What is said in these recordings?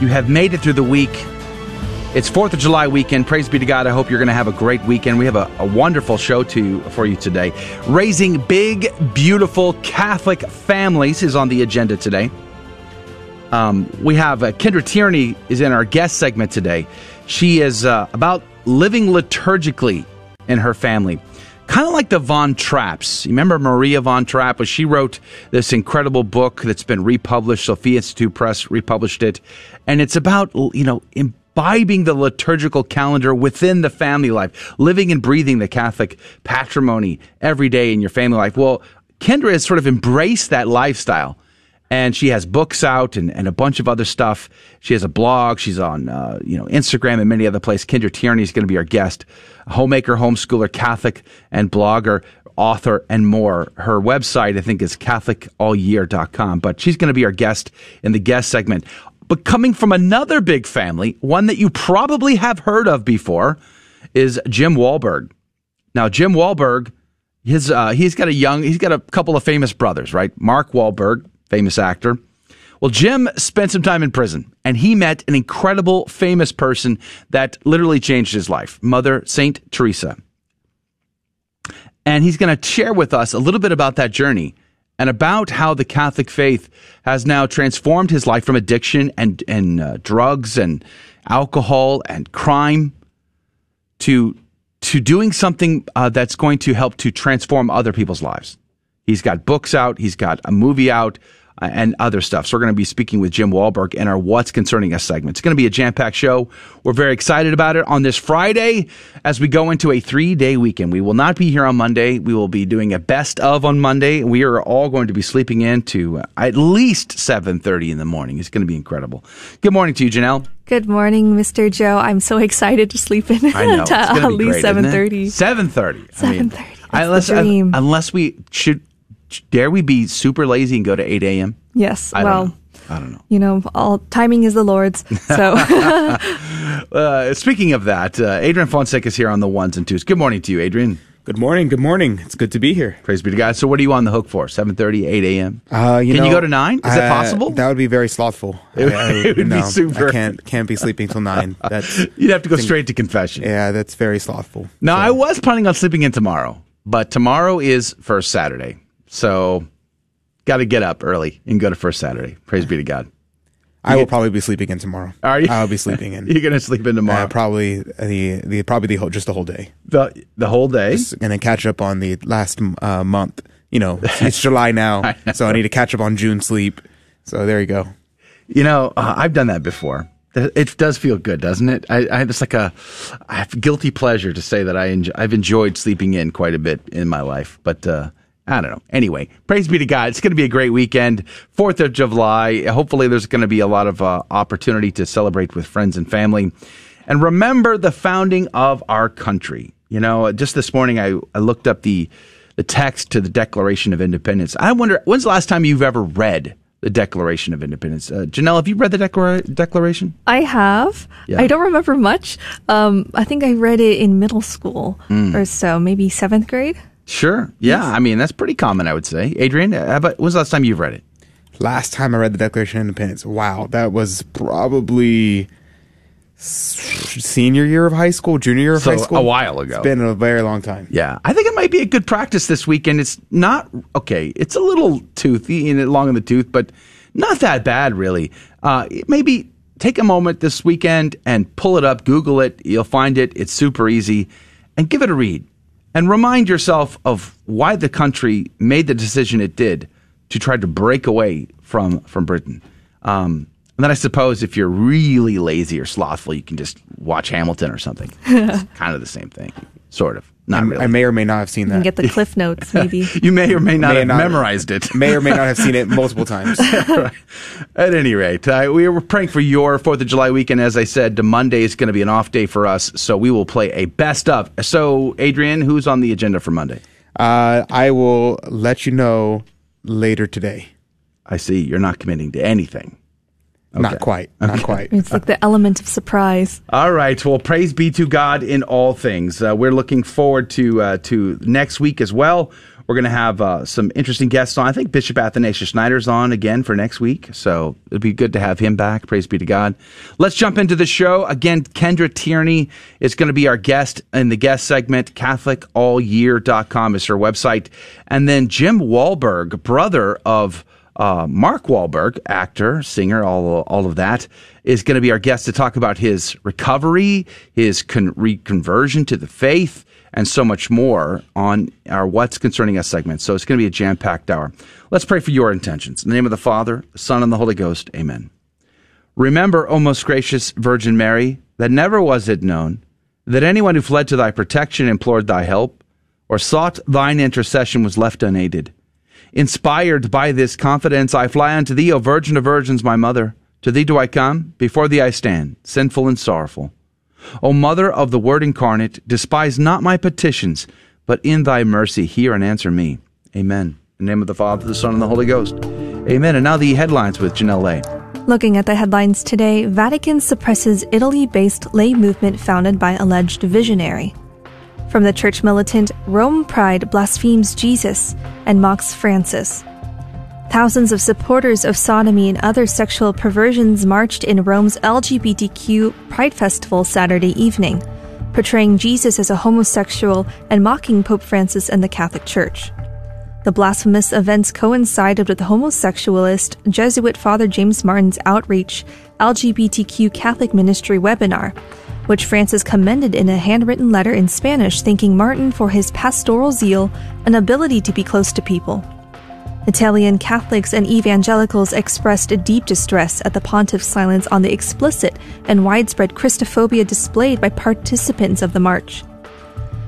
You have made it through the week. It's 4th of July weekend. Praise be to God. I hope you're going to have a great weekend. We have a, a wonderful show to for you today. Raising big, beautiful Catholic families is on the agenda today. Um, we have uh, Kendra Tierney is in our guest segment today. She is uh, about living liturgically in her family kind of like the Von Trapps. You remember Maria Von Trapp? She wrote this incredible book that's been republished. Sophia Institute Press republished it, and it's about you know imbibing the liturgical calendar within the family life, living and breathing the Catholic patrimony every day in your family life. Well, Kendra has sort of embraced that lifestyle and she has books out and, and a bunch of other stuff. She has a blog. She's on uh, you know Instagram and many other places. Kendra Tierney is going to be our guest, a homemaker, homeschooler, Catholic, and blogger, author, and more. Her website, I think, is CatholicAllYear.com. But she's going to be our guest in the guest segment. But coming from another big family, one that you probably have heard of before, is Jim Wahlberg. Now, Jim Wahlberg, his uh, he's got a young, he's got a couple of famous brothers, right? Mark Wahlberg famous actor. Well, Jim spent some time in prison and he met an incredible, famous person that literally changed his life, Mother St. Teresa. And he's going to share with us a little bit about that journey and about how the Catholic faith has now transformed his life from addiction and, and uh, drugs and alcohol and crime to, to doing something uh, that's going to help to transform other people's lives. He's got books out, he's got a movie out, uh, and other stuff. So we're going to be speaking with Jim Wahlberg in our What's Concerning Us segment. It's going to be a jam packed show. We're very excited about it on this Friday as we go into a three day weekend. We will not be here on Monday. We will be doing a best of on Monday. We are all going to be sleeping in to uh, at least 7.30 in the morning. It's going to be incredible. Good morning to you, Janelle. Good morning, Mr. Joe. I'm so excited to sleep in I know. at least 7.30. 7.30. 7.30. unless, uh, unless we should dare we be super lazy and go to 8 a.m.? Yes. I well, I don't know. You know, all timing is the Lord's. So, uh, speaking of that, uh, Adrian Fonseca is here on the ones and twos. Good morning to you, Adrian. Good morning. Good morning. It's good to be here. Praise be to God. So, what are you on the hook for? 7:30, 8 a.m. Uh, you Can know, you go to nine? Is uh, that possible? That would be very slothful. It, I, I, it would no, be super. I can't can't be sleeping till nine. That's you'd have to go think, straight to confession. Yeah, that's very slothful. No, so. I was planning on sleeping in tomorrow, but tomorrow is first Saturday, so got to get up early and go to First Saturday. Praise be to God. I will probably be sleeping in tomorrow. Are you? I'll be sleeping in. You're gonna sleep in tomorrow? Uh, probably the the probably the whole, just the whole day. The the whole day. Just gonna catch up on the last uh, month. You know, it's July now, I so I need to catch up on June sleep. So there you go. You know, uh, I've done that before. It does feel good, doesn't it? I, I it's like a I have guilty pleasure to say that I enjoy, I've enjoyed sleeping in quite a bit in my life, but. I don't know. Anyway, praise be to God. It's going to be a great weekend. Fourth of July. Hopefully, there's going to be a lot of uh, opportunity to celebrate with friends and family. And remember the founding of our country. You know, just this morning I, I looked up the the text to the Declaration of Independence. I wonder when's the last time you've ever read the Declaration of Independence? Uh, Janelle, have you read the Declara- Declaration? I have. Yeah. I don't remember much. Um, I think I read it in middle school mm. or so, maybe seventh grade. Sure. Yeah. Yes. I mean, that's pretty common, I would say. Adrian, how about, when's the last time you've read it? Last time I read the Declaration of Independence. Wow. That was probably senior year of high school, junior year of so high school. A while ago. It's been a very long time. Yeah. I think it might be a good practice this weekend. It's not, okay, it's a little toothy and long in the tooth, but not that bad, really. Uh, maybe take a moment this weekend and pull it up, Google it. You'll find it. It's super easy. And give it a read and remind yourself of why the country made the decision it did to try to break away from from Britain. Um, and then I suppose if you're really lazy or slothful, you can just watch Hamilton or something. it's kind of the same thing, sort of. Not I, really. I may or may not have seen You can that. get the cliff notes, maybe. you may or may not May have not- memorized it. may or may not have seen it multiple times. At any rate, uh, we were praying for your Fourth of July weekend. As I said, Monday is going to be an off day for us, so we will play a best of. So, Adrian, who's on the agenda for Monday? Uh, I will let you know later today. I see you're not committing to anything. Not quite. Not quite. It's like the element of surprise. All right. Well, praise be to God in all things. Uh, we're looking forward to uh, to next week as well. We're going to have uh, some interesting guests on. I think Bishop Athanasius Schneider's on again for next week, so it'd be good to have him back. Praise be to God. Let's jump into the show again. Kendra Tierney is going to be our guest in the guest segment. CatholicAllYear.com is her website, and then Jim Wahlberg, brother of uh, Mark Wahlberg, actor, singer, all all of that, is going to be our guest to talk about his recovery, his con- reconversion to the faith, and so much more on our What's Concerning Us segment. So it's going to be a jam packed hour. Let's pray for your intentions. In the name of the Father, the Son, and the Holy Ghost. Amen. Remember, O most gracious Virgin Mary, that never was it known that anyone who fled to thy protection, implored thy help, or sought thine intercession was left unaided. Inspired by this confidence, I fly unto thee, O Virgin of Virgins, my mother. To thee do I come, before thee I stand, sinful and sorrowful. O Mother of the Word incarnate, despise not my petitions, but in thy mercy hear and answer me. Amen. In the name of the Father, the Son, and the Holy Ghost. Amen. And now the headlines with Janelle Lay. Looking at the headlines today, Vatican suppresses Italy based lay movement founded by alleged visionary. From the church militant, Rome Pride blasphemes Jesus and mocks Francis. Thousands of supporters of sodomy and other sexual perversions marched in Rome's LGBTQ Pride Festival Saturday evening, portraying Jesus as a homosexual and mocking Pope Francis and the Catholic Church. The blasphemous events coincided with the homosexualist Jesuit Father James Martin's outreach LGBTQ Catholic Ministry webinar, which Francis commended in a handwritten letter in Spanish, thanking Martin for his pastoral zeal and ability to be close to people. Italian Catholics and evangelicals expressed deep distress at the pontiff's silence on the explicit and widespread Christophobia displayed by participants of the march.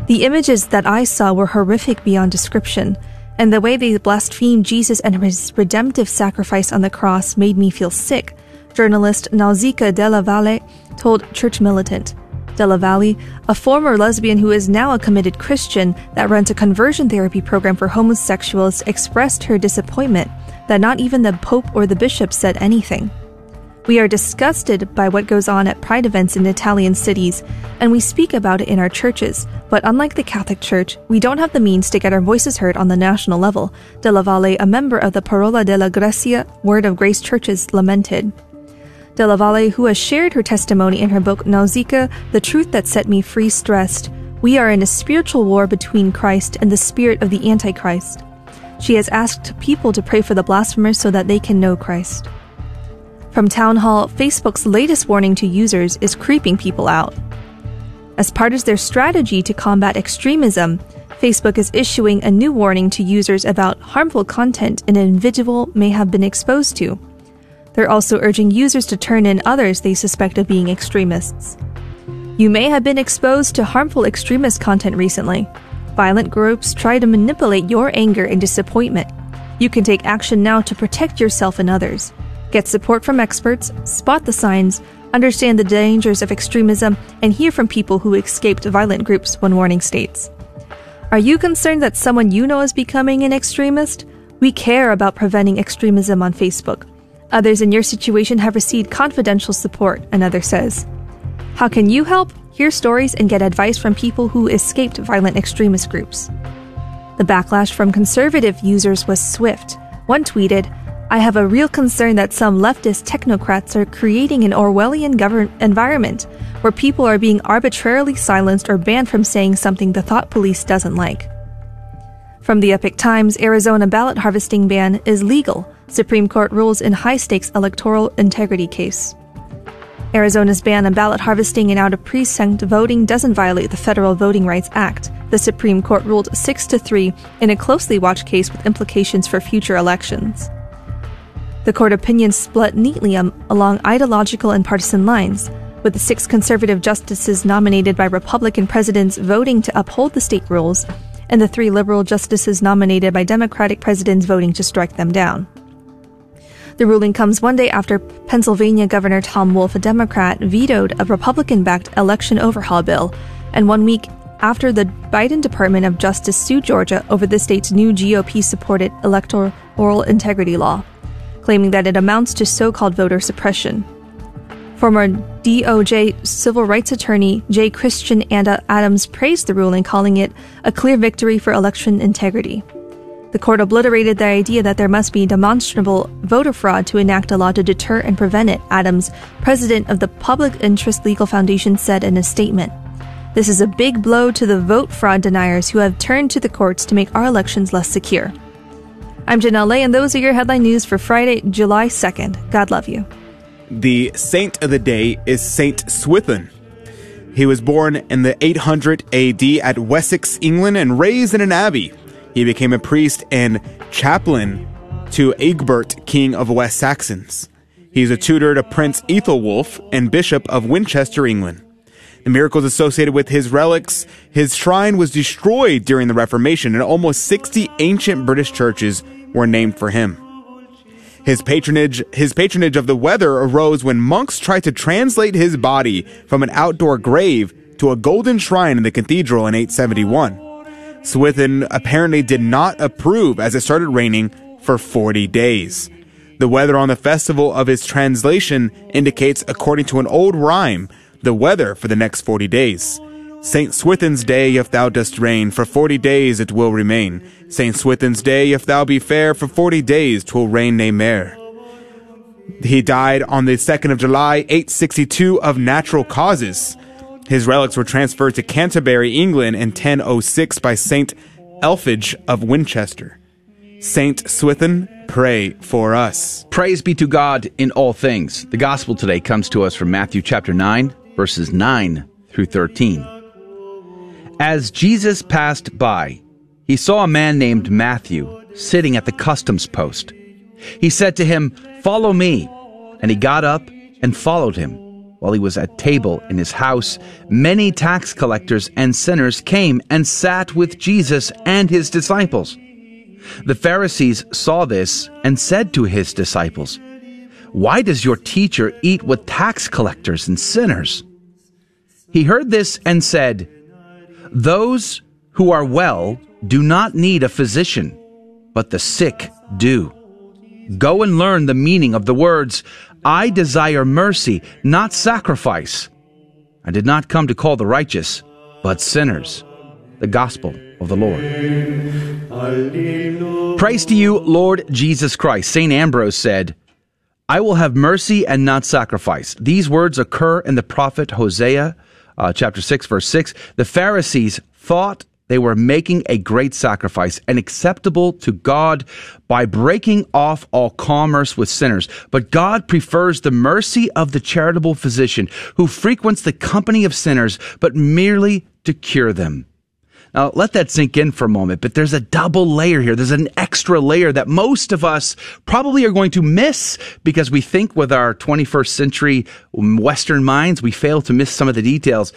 The images that I saw were horrific beyond description, and the way they blasphemed Jesus and his redemptive sacrifice on the cross made me feel sick, journalist Nausicaa Della Valle told Church Militant. Della Valle, a former lesbian who is now a committed Christian that runs a conversion therapy program for homosexuals, expressed her disappointment that not even the Pope or the Bishop said anything. We are disgusted by what goes on at pride events in Italian cities, and we speak about it in our churches. But unlike the Catholic Church, we don't have the means to get our voices heard on the national level, Della Valle, a member of the Parola della Grazia Word of Grace churches, lamented. Della Valle, who has shared her testimony in her book Nausicaa, The Truth That Set Me Free, stressed, We are in a spiritual war between Christ and the spirit of the Antichrist. She has asked people to pray for the blasphemers so that they can know Christ. From Town Hall, Facebook's latest warning to users is creeping people out. As part of their strategy to combat extremism, Facebook is issuing a new warning to users about harmful content an individual may have been exposed to. They're also urging users to turn in others they suspect of being extremists. You may have been exposed to harmful extremist content recently. Violent groups try to manipulate your anger and disappointment. You can take action now to protect yourself and others. Get support from experts, spot the signs, understand the dangers of extremism, and hear from people who escaped violent groups when warning states. Are you concerned that someone you know is becoming an extremist? We care about preventing extremism on Facebook. Others in your situation have received confidential support, another says. How can you help? Hear stories and get advice from people who escaped violent extremist groups. The backlash from conservative users was swift. One tweeted, I have a real concern that some leftist technocrats are creating an Orwellian govern- environment where people are being arbitrarily silenced or banned from saying something the thought police doesn't like. From the Epoch Times, Arizona ballot harvesting ban is legal, Supreme Court rules in high stakes electoral integrity case. Arizona's ban on ballot harvesting and out of precinct voting doesn't violate the Federal Voting Rights Act. The Supreme Court ruled 6 to 3 in a closely watched case with implications for future elections. The court opinion split neatly along ideological and partisan lines. with the six conservative justices nominated by Republican presidents voting to uphold the state rules, and the three liberal justices nominated by Democratic presidents voting to strike them down. The ruling comes one day after Pennsylvania Governor Tom Wolf, a Democrat, vetoed a Republican backed election overhaul bill, and one week after the Biden Department of Justice sued Georgia over the state's new GOP supported electoral integrity law, claiming that it amounts to so called voter suppression. Former DOJ civil rights attorney J. Christian Adams praised the ruling, calling it a clear victory for election integrity. The court obliterated the idea that there must be demonstrable voter fraud to enact a law to deter and prevent it, Adams, president of the Public Interest Legal Foundation, said in a statement. This is a big blow to the vote fraud deniers who have turned to the courts to make our elections less secure. I'm Janelle Lay, and those are your headline news for Friday, July 2nd. God love you. The saint of the day is Saint Swithin. He was born in the 800 AD at Wessex, England, and raised in an abbey. He became a priest and chaplain to Egbert, king of West Saxons. He's a tutor to Prince Ethelwulf and Bishop of Winchester, England. The miracles associated with his relics, his shrine was destroyed during the Reformation, and almost 60 ancient British churches were named for him. His patronage, his patronage of the weather arose when monks tried to translate his body from an outdoor grave to a golden shrine in the cathedral in 871. Swithin apparently did not approve as it started raining for 40 days. The weather on the festival of his translation indicates, according to an old rhyme, the weather for the next 40 days. Saint Swithin's day, if thou dost rain, for forty days it will remain. Saint Swithin's day, if thou be fair, for forty days twill rain nae mair. He died on the 2nd of July, 862, of natural causes. His relics were transferred to Canterbury, England in 1006 by Saint Elphege of Winchester. Saint Swithin, pray for us. Praise be to God in all things. The gospel today comes to us from Matthew chapter 9, verses 9 through 13. As Jesus passed by, he saw a man named Matthew sitting at the customs post. He said to him, Follow me. And he got up and followed him. While he was at table in his house, many tax collectors and sinners came and sat with Jesus and his disciples. The Pharisees saw this and said to his disciples, Why does your teacher eat with tax collectors and sinners? He heard this and said, those who are well do not need a physician, but the sick do. Go and learn the meaning of the words, I desire mercy, not sacrifice. I did not come to call the righteous, but sinners. The Gospel of the Lord. Praise to you, Lord Jesus Christ. St. Ambrose said, I will have mercy and not sacrifice. These words occur in the prophet Hosea uh, chapter 6, verse 6, the Pharisees thought they were making a great sacrifice and acceptable to God by breaking off all commerce with sinners. But God prefers the mercy of the charitable physician who frequents the company of sinners, but merely to cure them. Now, let that sink in for a moment, but there's a double layer here. There's an extra layer that most of us probably are going to miss because we think with our 21st century Western minds, we fail to miss some of the details.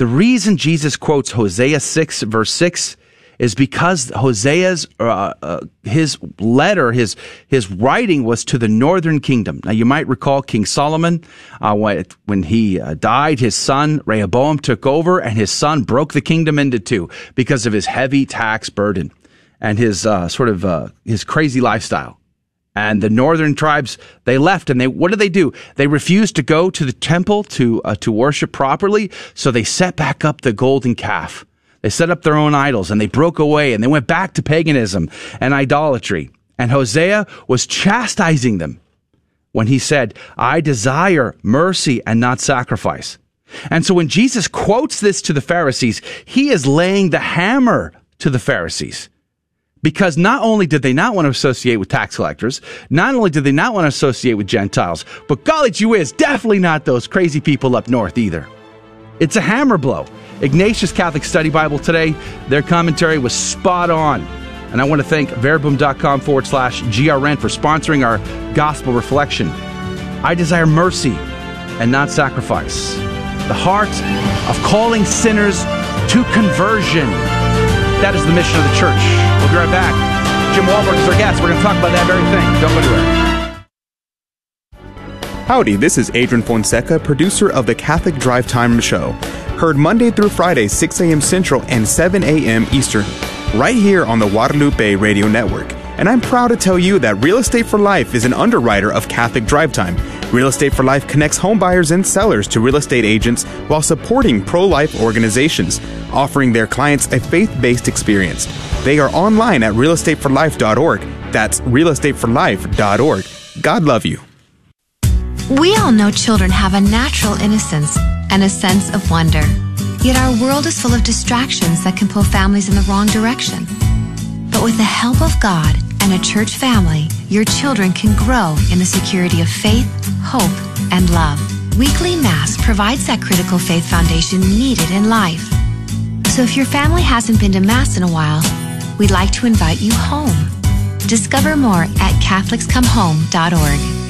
The reason Jesus quotes Hosea 6, verse 6, is because Hosea's uh, uh, his letter, his his writing was to the northern kingdom. Now you might recall King Solomon uh, when, he uh, died, his son Rehoboam took over, and his son broke the kingdom into two because of his heavy tax burden and his uh, sort of uh, his crazy lifestyle. And the northern tribes they left, and they what did they do? They refused to go to the temple to uh, to worship properly, so they set back up the golden calf they set up their own idols and they broke away and they went back to paganism and idolatry. And Hosea was chastising them when he said, I desire mercy and not sacrifice. And so when Jesus quotes this to the Pharisees, he is laying the hammer to the Pharisees. Because not only did they not want to associate with tax collectors, not only did they not want to associate with Gentiles, but golly gee whiz, definitely not those crazy people up north either. It's a hammer blow. Ignatius Catholic Study Bible today, their commentary was spot on. And I want to thank verbum.com forward slash GRN for sponsoring our gospel reflection. I desire mercy, and not sacrifice. The heart of calling sinners to conversion. That is the mission of the church. We'll be right back. Jim Wahlberg is our guest. We're going to talk about that very thing. Don't go anywhere. Howdy, this is Adrian Fonseca, producer of the Catholic Drive Time Show. Heard Monday through Friday, 6 a.m. Central and 7 a.m. Eastern, right here on the Guadalupe Radio Network. And I'm proud to tell you that Real Estate for Life is an underwriter of Catholic Drive Time. Real Estate for Life connects homebuyers and sellers to real estate agents while supporting pro life organizations, offering their clients a faith based experience. They are online at realestateforlife.org. That's realestateforlife.org. God love you. We all know children have a natural innocence and a sense of wonder. Yet our world is full of distractions that can pull families in the wrong direction. But with the help of God and a church family, your children can grow in the security of faith, hope, and love. Weekly Mass provides that critical faith foundation needed in life. So if your family hasn't been to Mass in a while, we'd like to invite you home. Discover more at CatholicsComeHome.org.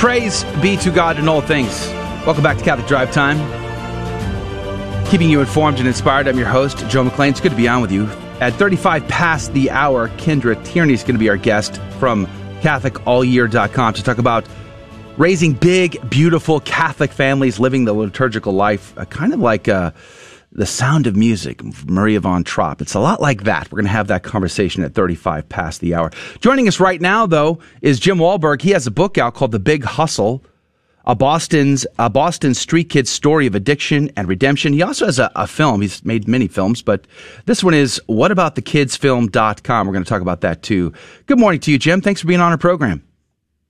Praise be to God in all things. Welcome back to Catholic Drive Time. Keeping you informed and inspired, I'm your host, Joe McLean. It's good to be on with you. At 35 past the hour, Kendra Tierney is going to be our guest from CatholicAllYear.com to talk about raising big, beautiful Catholic families living the liturgical life, uh, kind of like a the Sound of Music, Maria von Trapp. It's a lot like that. We're going to have that conversation at 35 past the hour. Joining us right now, though, is Jim Wahlberg. He has a book out called The Big Hustle, a Boston's a Boston street kid's story of addiction and redemption. He also has a, a film. He's made many films, but this one is whataboutthekidsfilm.com. We're going to talk about that too. Good morning to you, Jim. Thanks for being on our program.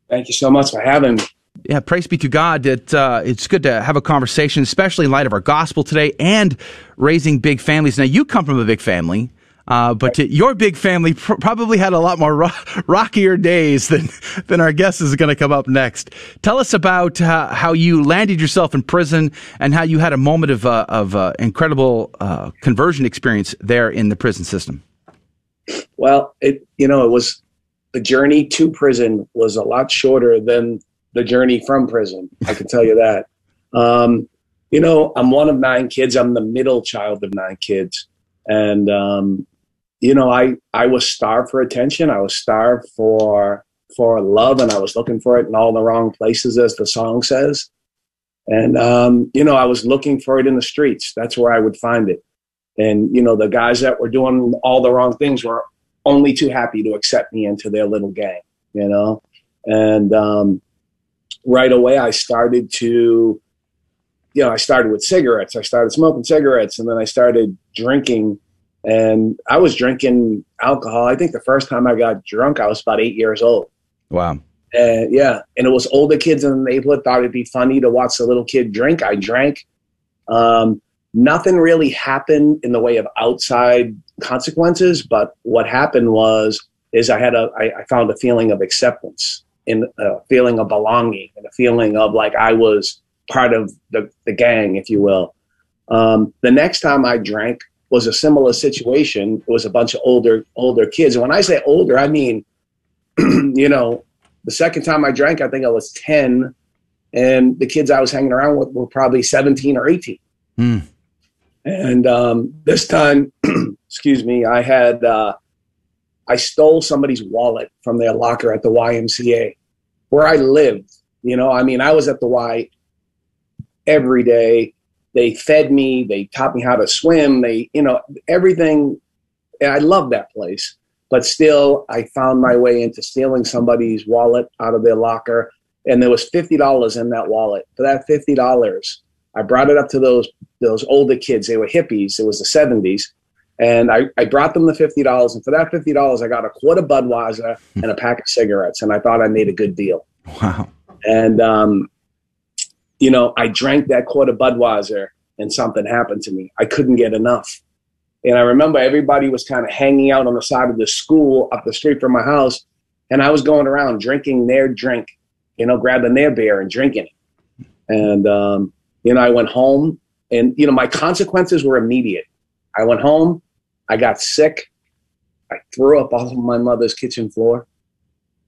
Thank you so much for having me yeah, praise be to God that uh, it's good to have a conversation, especially in light of our gospel today and raising big families. Now, you come from a big family, uh, but your big family pr- probably had a lot more ro- rockier days than than our guest is going to come up next. Tell us about uh, how you landed yourself in prison and how you had a moment of uh, of uh, incredible uh, conversion experience there in the prison system. Well, it you know it was the journey to prison was a lot shorter than the journey from prison. I can tell you that. Um, you know, I'm one of nine kids. I'm the middle child of nine kids, and um, you know, I I was starved for attention. I was starved for for love, and I was looking for it in all the wrong places, as the song says. And um, you know, I was looking for it in the streets. That's where I would find it. And you know, the guys that were doing all the wrong things were only too happy to accept me into their little gang. You know, and um, right away I started to, you know, I started with cigarettes. I started smoking cigarettes and then I started drinking. And I was drinking alcohol. I think the first time I got drunk, I was about eight years old. Wow. And yeah, and it was older kids in the neighborhood thought it'd be funny to watch the little kid drink. I drank. Um, nothing really happened in the way of outside consequences, but what happened was is I had a I, I found a feeling of acceptance in a feeling of belonging and a feeling of like I was part of the, the gang, if you will. Um, the next time I drank was a similar situation. It was a bunch of older older kids. And when I say older, I mean, you know, the second time I drank, I think I was 10, and the kids I was hanging around with were probably 17 or 18. Mm. And um, this time, excuse me, I had uh, I stole somebody's wallet from their locker at the YMCA where I lived. You know, I mean, I was at the Y every day. They fed me, they taught me how to swim, they, you know, everything. I love that place. But still, I found my way into stealing somebody's wallet out of their locker. And there was $50 in that wallet. For that $50, I brought it up to those those older kids. They were hippies. It was the 70s. And I, I brought them the fifty dollars, and for that fifty dollars, I got a quart of Budweiser and a pack of cigarettes, and I thought I made a good deal. Wow. And um, you know, I drank that quart of Budweiser, and something happened to me. I couldn't get enough. And I remember everybody was kind of hanging out on the side of the school up the street from my house, and I was going around drinking their drink, you know, grabbing their beer and drinking it. And um, you know, I went home, and you know, my consequences were immediate. I went home, I got sick, I threw up all over my mother's kitchen floor,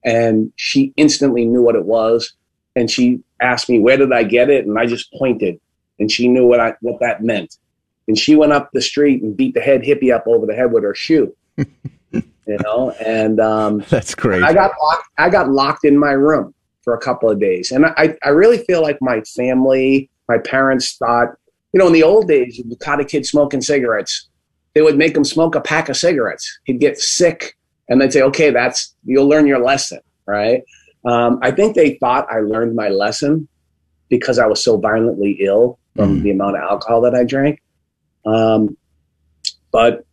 and she instantly knew what it was, and she asked me where did I get it, and I just pointed, and she knew what I what that meant and she went up the street and beat the head hippie up over the head with her shoe. you know, and um, that's great. I got locked. I got locked in my room for a couple of days, and I, I really feel like my family, my parents thought, you know, in the old days, you caught a kid smoking cigarettes, they would make him smoke a pack of cigarettes. He'd get sick, and they'd say, "Okay, that's you'll learn your lesson." Right? Um, I think they thought I learned my lesson because I was so violently ill from mm. the amount of alcohol that I drank. Um, but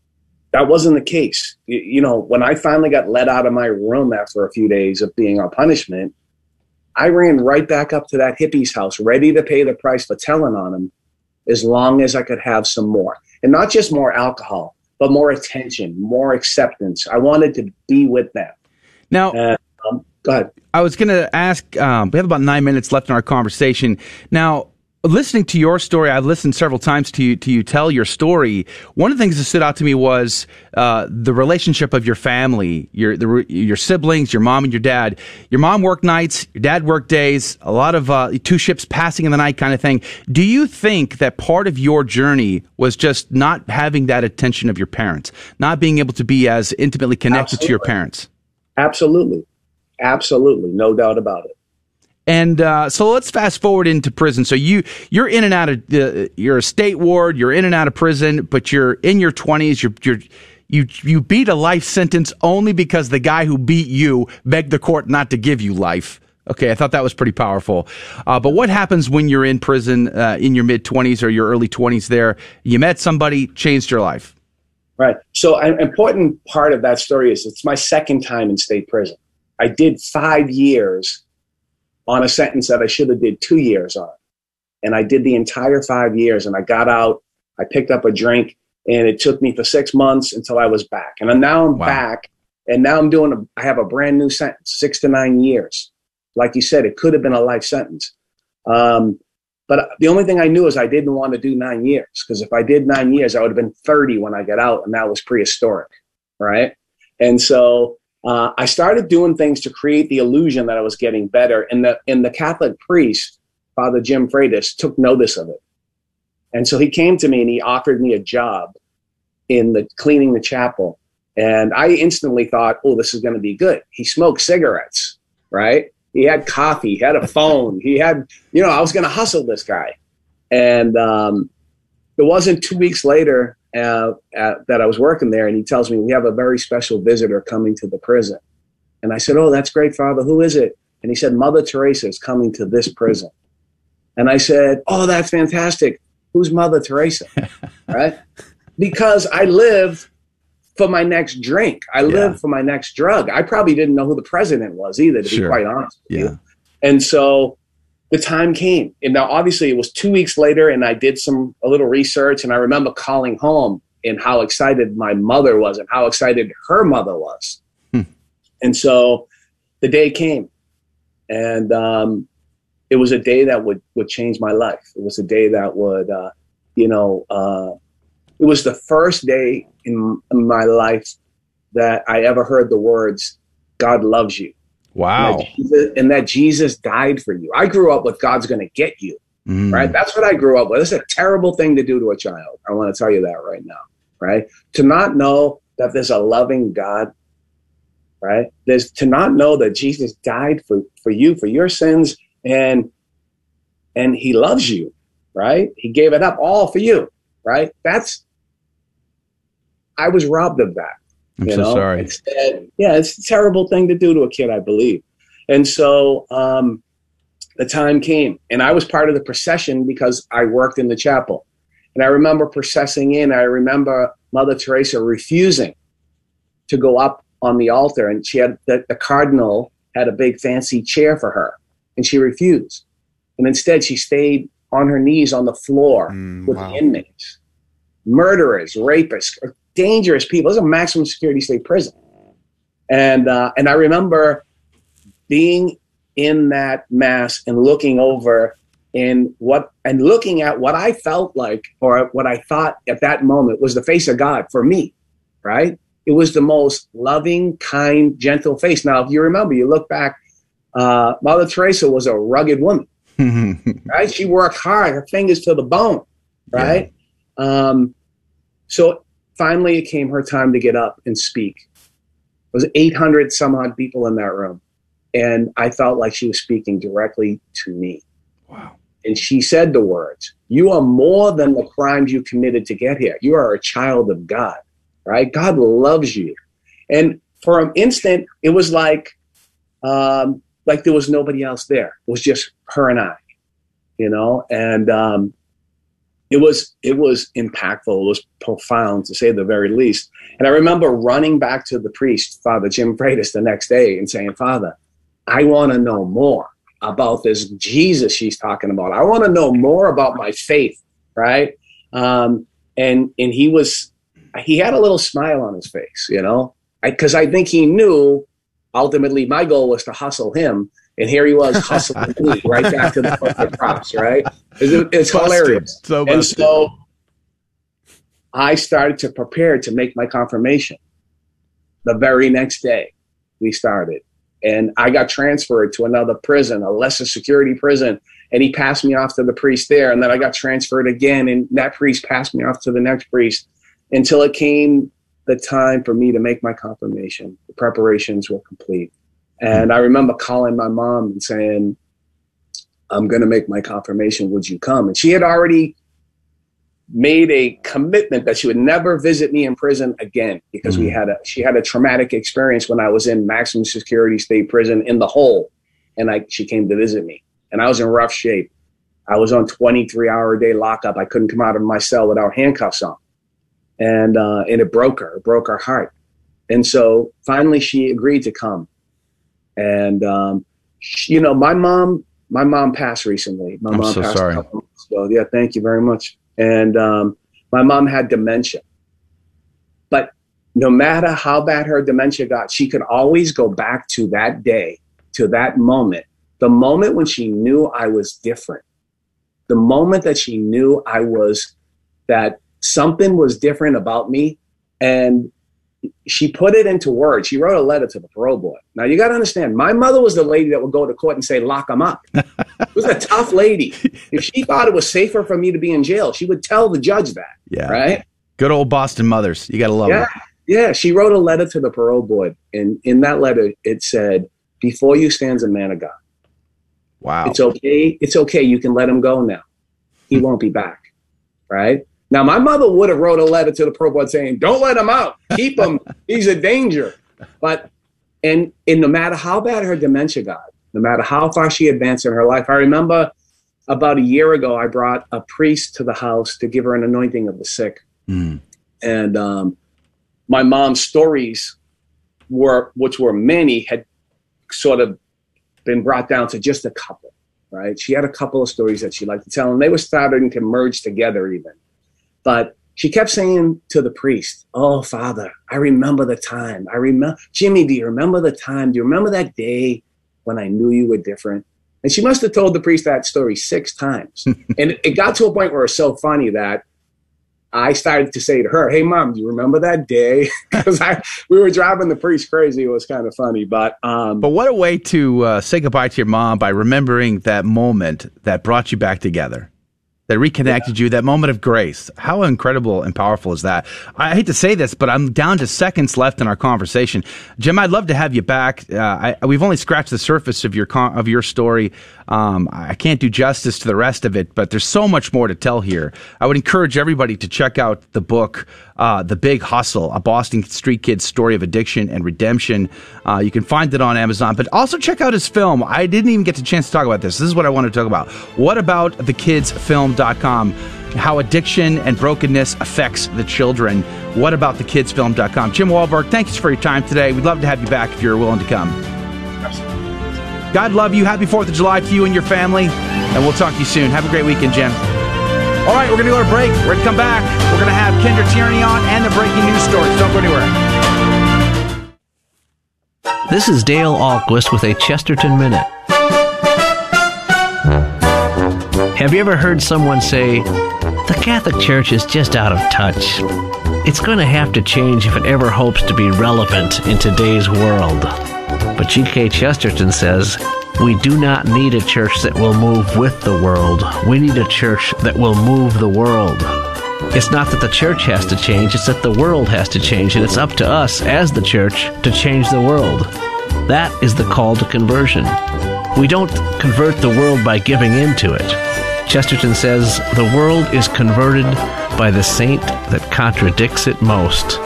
that wasn't the case. You, you, know, when I finally got let out of my room after a few days of being on punishment, I ran right back up to that hippie's house, ready to pay the price for telling on him, as long as I could have some more. And not just more alcohol, but more attention, more acceptance. I wanted to be with them. Now, uh, um, go ahead. I was going to ask, um, we have about nine minutes left in our conversation. Now, listening to your story, I've listened several times to you to you tell your story. One of the things that stood out to me was uh, the relationship of your family, your the, your siblings, your mom and your dad. Your mom worked nights, your dad worked days. A lot of uh, two ships passing in the night kind of thing. Do you think that part of your journey was just not having that attention of your parents, not being able to be as intimately connected Absolutely. to your parents? Absolutely, absolutely, no doubt about it. And uh, so let's fast forward into prison. So you you're in and out of uh, you're a state ward. You're in and out of prison, but you're in your twenties. You're you're you you beat a life sentence only because the guy who beat you begged the court not to give you life. Okay, I thought that was pretty powerful. Uh, but what happens when you're in prison uh, in your mid 20s or your early 20s there? You met somebody, changed your life. Right. So, an important part of that story is it's my second time in state prison. I did five years on a sentence that I should have did two years on. And I did the entire five years and I got out, I picked up a drink and it took me for six months until I was back. And now I'm wow. back and now I'm doing, a, I have a brand new sentence, six to nine years. Like you said, it could have been a life sentence. Um, but the only thing I knew is I didn't want to do nine years because if I did nine years, I would have been 30 when I got out, and that was prehistoric, right? And so uh, I started doing things to create the illusion that I was getting better. And the, and the Catholic priest, Father Jim Freitas, took notice of it. And so he came to me and he offered me a job in the cleaning the chapel. And I instantly thought, oh, this is going to be good. He smoked cigarettes, right? He had coffee, he had a phone, he had, you know, I was going to hustle this guy. And um, it wasn't two weeks later uh, at, that I was working there, and he tells me we have a very special visitor coming to the prison. And I said, "Oh, that's great, Father. Who is it?" And he said, "Mother Teresa is coming to this prison." And I said, "Oh, that's fantastic. Who's Mother Teresa?" right? Because I live for my next drink. I live yeah. for my next drug. I probably didn't know who the president was either, to sure. be quite honest with yeah. you. And so the time came. And now obviously it was two weeks later and I did some a little research and I remember calling home and how excited my mother was and how excited her mother was. Hmm. And so the day came and um, it was a day that would, would change my life. It was a day that would, uh, you know, uh, it was the first day in, in my life that I ever heard the words, God loves you. Wow. And that, Jesus, and that Jesus died for you. I grew up with God's going to get you. Mm. Right. That's what I grew up with. It's a terrible thing to do to a child. I want to tell you that right now. Right. To not know that there's a loving God. Right. There's to not know that Jesus died for, for you, for your sins, and and he loves you. Right. He gave it up all for you. Right. That's I was robbed of that. I'm you so know? sorry. Instead, yeah, it's a terrible thing to do to a kid, I believe. And so um, the time came, and I was part of the procession because I worked in the chapel. And I remember processing in. I remember Mother Teresa refusing to go up on the altar, and she had the, the cardinal had a big fancy chair for her, and she refused, and instead she stayed on her knees on the floor Mm, with wow. the inmates, murderers, rapists, dangerous people. Is a maximum security state prison, and uh, and I remember being in that mass and looking over in what and looking at what I felt like or what I thought at that moment was the face of God for me, right? It was the most loving, kind, gentle face. Now, if you remember, you look back, uh, Mother Teresa was a rugged woman, right? She worked hard, her fingers to the bone, right? Um, so finally, it came her time to get up and speak. It was 800 some odd people in that room. And I felt like she was speaking directly to me. Wow. And she said the words, You are more than the crimes you committed to get here. You are a child of God, right? God loves you. And for an instant, it was like, um, like there was nobody else there. It was just her and I, you know, and um, it was it was impactful. It was profound to say the very least. And I remember running back to the priest, Father Jim Freitas, the next day and saying, Father, I want to know more about this Jesus she's talking about. I want to know more about my faith, right? Um, and and he was he had a little smile on his face, you know, because I, think he knew ultimately my goal was to hustle him, and here he was hustling me right back to the props, right? It's, it's hilarious. So and so I started to prepare to make my confirmation. The very next day, we started, and I got transferred to another prison, a lesser security prison. And he passed me off to the priest there, and then I got transferred again, and that priest passed me off to the next priest until it came the time for me to make my confirmation. The preparations were complete, and I remember calling my mom and saying, "I'm going to make my confirmation. Would you come?" And she had already made a commitment that she would never visit me in prison again because we had a she had a traumatic experience when I was in maximum security state prison in the hole and I she came to visit me and I was in rough shape. I was on 23 hour a day lockup. I couldn't come out of my cell without handcuffs on. And uh, and it broke her, it broke her heart. And so finally she agreed to come. And um, she- you know, my mom my mom passed recently. My I'm mom so passed sorry. a couple months ago. Yeah, thank you very much. And um, my mom had dementia. But no matter how bad her dementia got, she could always go back to that day, to that moment, the moment when she knew I was different, the moment that she knew I was, that something was different about me. And she put it into words. She wrote a letter to the parole board. Now you got to understand, my mother was the lady that would go to court and say, lock him up. It was a tough lady. If she thought it was safer for me to be in jail, she would tell the judge that. Yeah. Right? Good old Boston mothers. You got to love yeah. Yeah. She wrote a letter to the parole board. And in that letter, it said, Before you stands a man of God. Wow. It's okay. It's okay. You can let him go now. He won't be back. Right? Now, my mother would have wrote a letter to the parole board saying, Don't let him out. Keep him. He's a danger. But and and no matter how bad her dementia got, no matter how far she advanced in her life, I remember about a year ago, I brought a priest to the house to give her an anointing of the sick. Mm. And um, my mom's stories were, which were many, had sort of been brought down to just a couple, right? She had a couple of stories that she liked to tell, and they were starting to merge together even. But she kept saying to the priest, Oh, Father, I remember the time. I remember, Jimmy, do you remember the time? Do you remember that day when I knew you were different? And she must have told the priest that story six times. and it got to a point where it's so funny that I started to say to her, Hey, mom, do you remember that day? Because we were driving the priest crazy. It was kind of funny. But, um, But what a way to uh, say goodbye to your mom by remembering that moment that brought you back together, that reconnected you, that moment of grace. How incredible and powerful is that? I hate to say this, but I'm down to seconds left in our conversation. Jim, I'd love to have you back. Uh, I, we've only scratched the surface of your con- of your story. Um, I can't do justice to the rest of it, but there's so much more to tell here. I would encourage everybody to check out the book, uh, The Big Hustle, a Boston Street Kid's story of addiction and redemption. Uh, you can find it on Amazon, but also check out his film. I didn't even get the chance to talk about this. This is what I want to talk about. What about thekidsfilm.com? how addiction and brokenness affects the children. What about the kidsfilm.com? Jim Wahlberg, thanks for your time today. We'd love to have you back if you're willing to come. God love you. Happy 4th of July to you and your family. And we'll talk to you soon. Have a great weekend, Jim. All right, we're going to go to break. We're going to come back. We're going to have Kendra Tierney on and the breaking news stories. Don't go anywhere. This is Dale Ahlquist with a Chesterton Minute. Have you ever heard someone say, the Catholic Church is just out of touch? It's going to have to change if it ever hopes to be relevant in today's world. But G.K. Chesterton says, we do not need a church that will move with the world. We need a church that will move the world. It's not that the church has to change, it's that the world has to change, and it's up to us as the church to change the world. That is the call to conversion. We don't convert the world by giving into it. Chesterton says the world is converted by the saint that contradicts it most.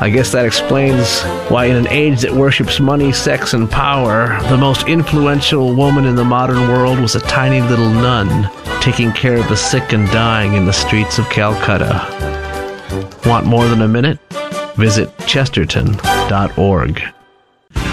I guess that explains why, in an age that worships money, sex, and power, the most influential woman in the modern world was a tiny little nun taking care of the sick and dying in the streets of Calcutta. Want more than a minute? Visit chesterton.org.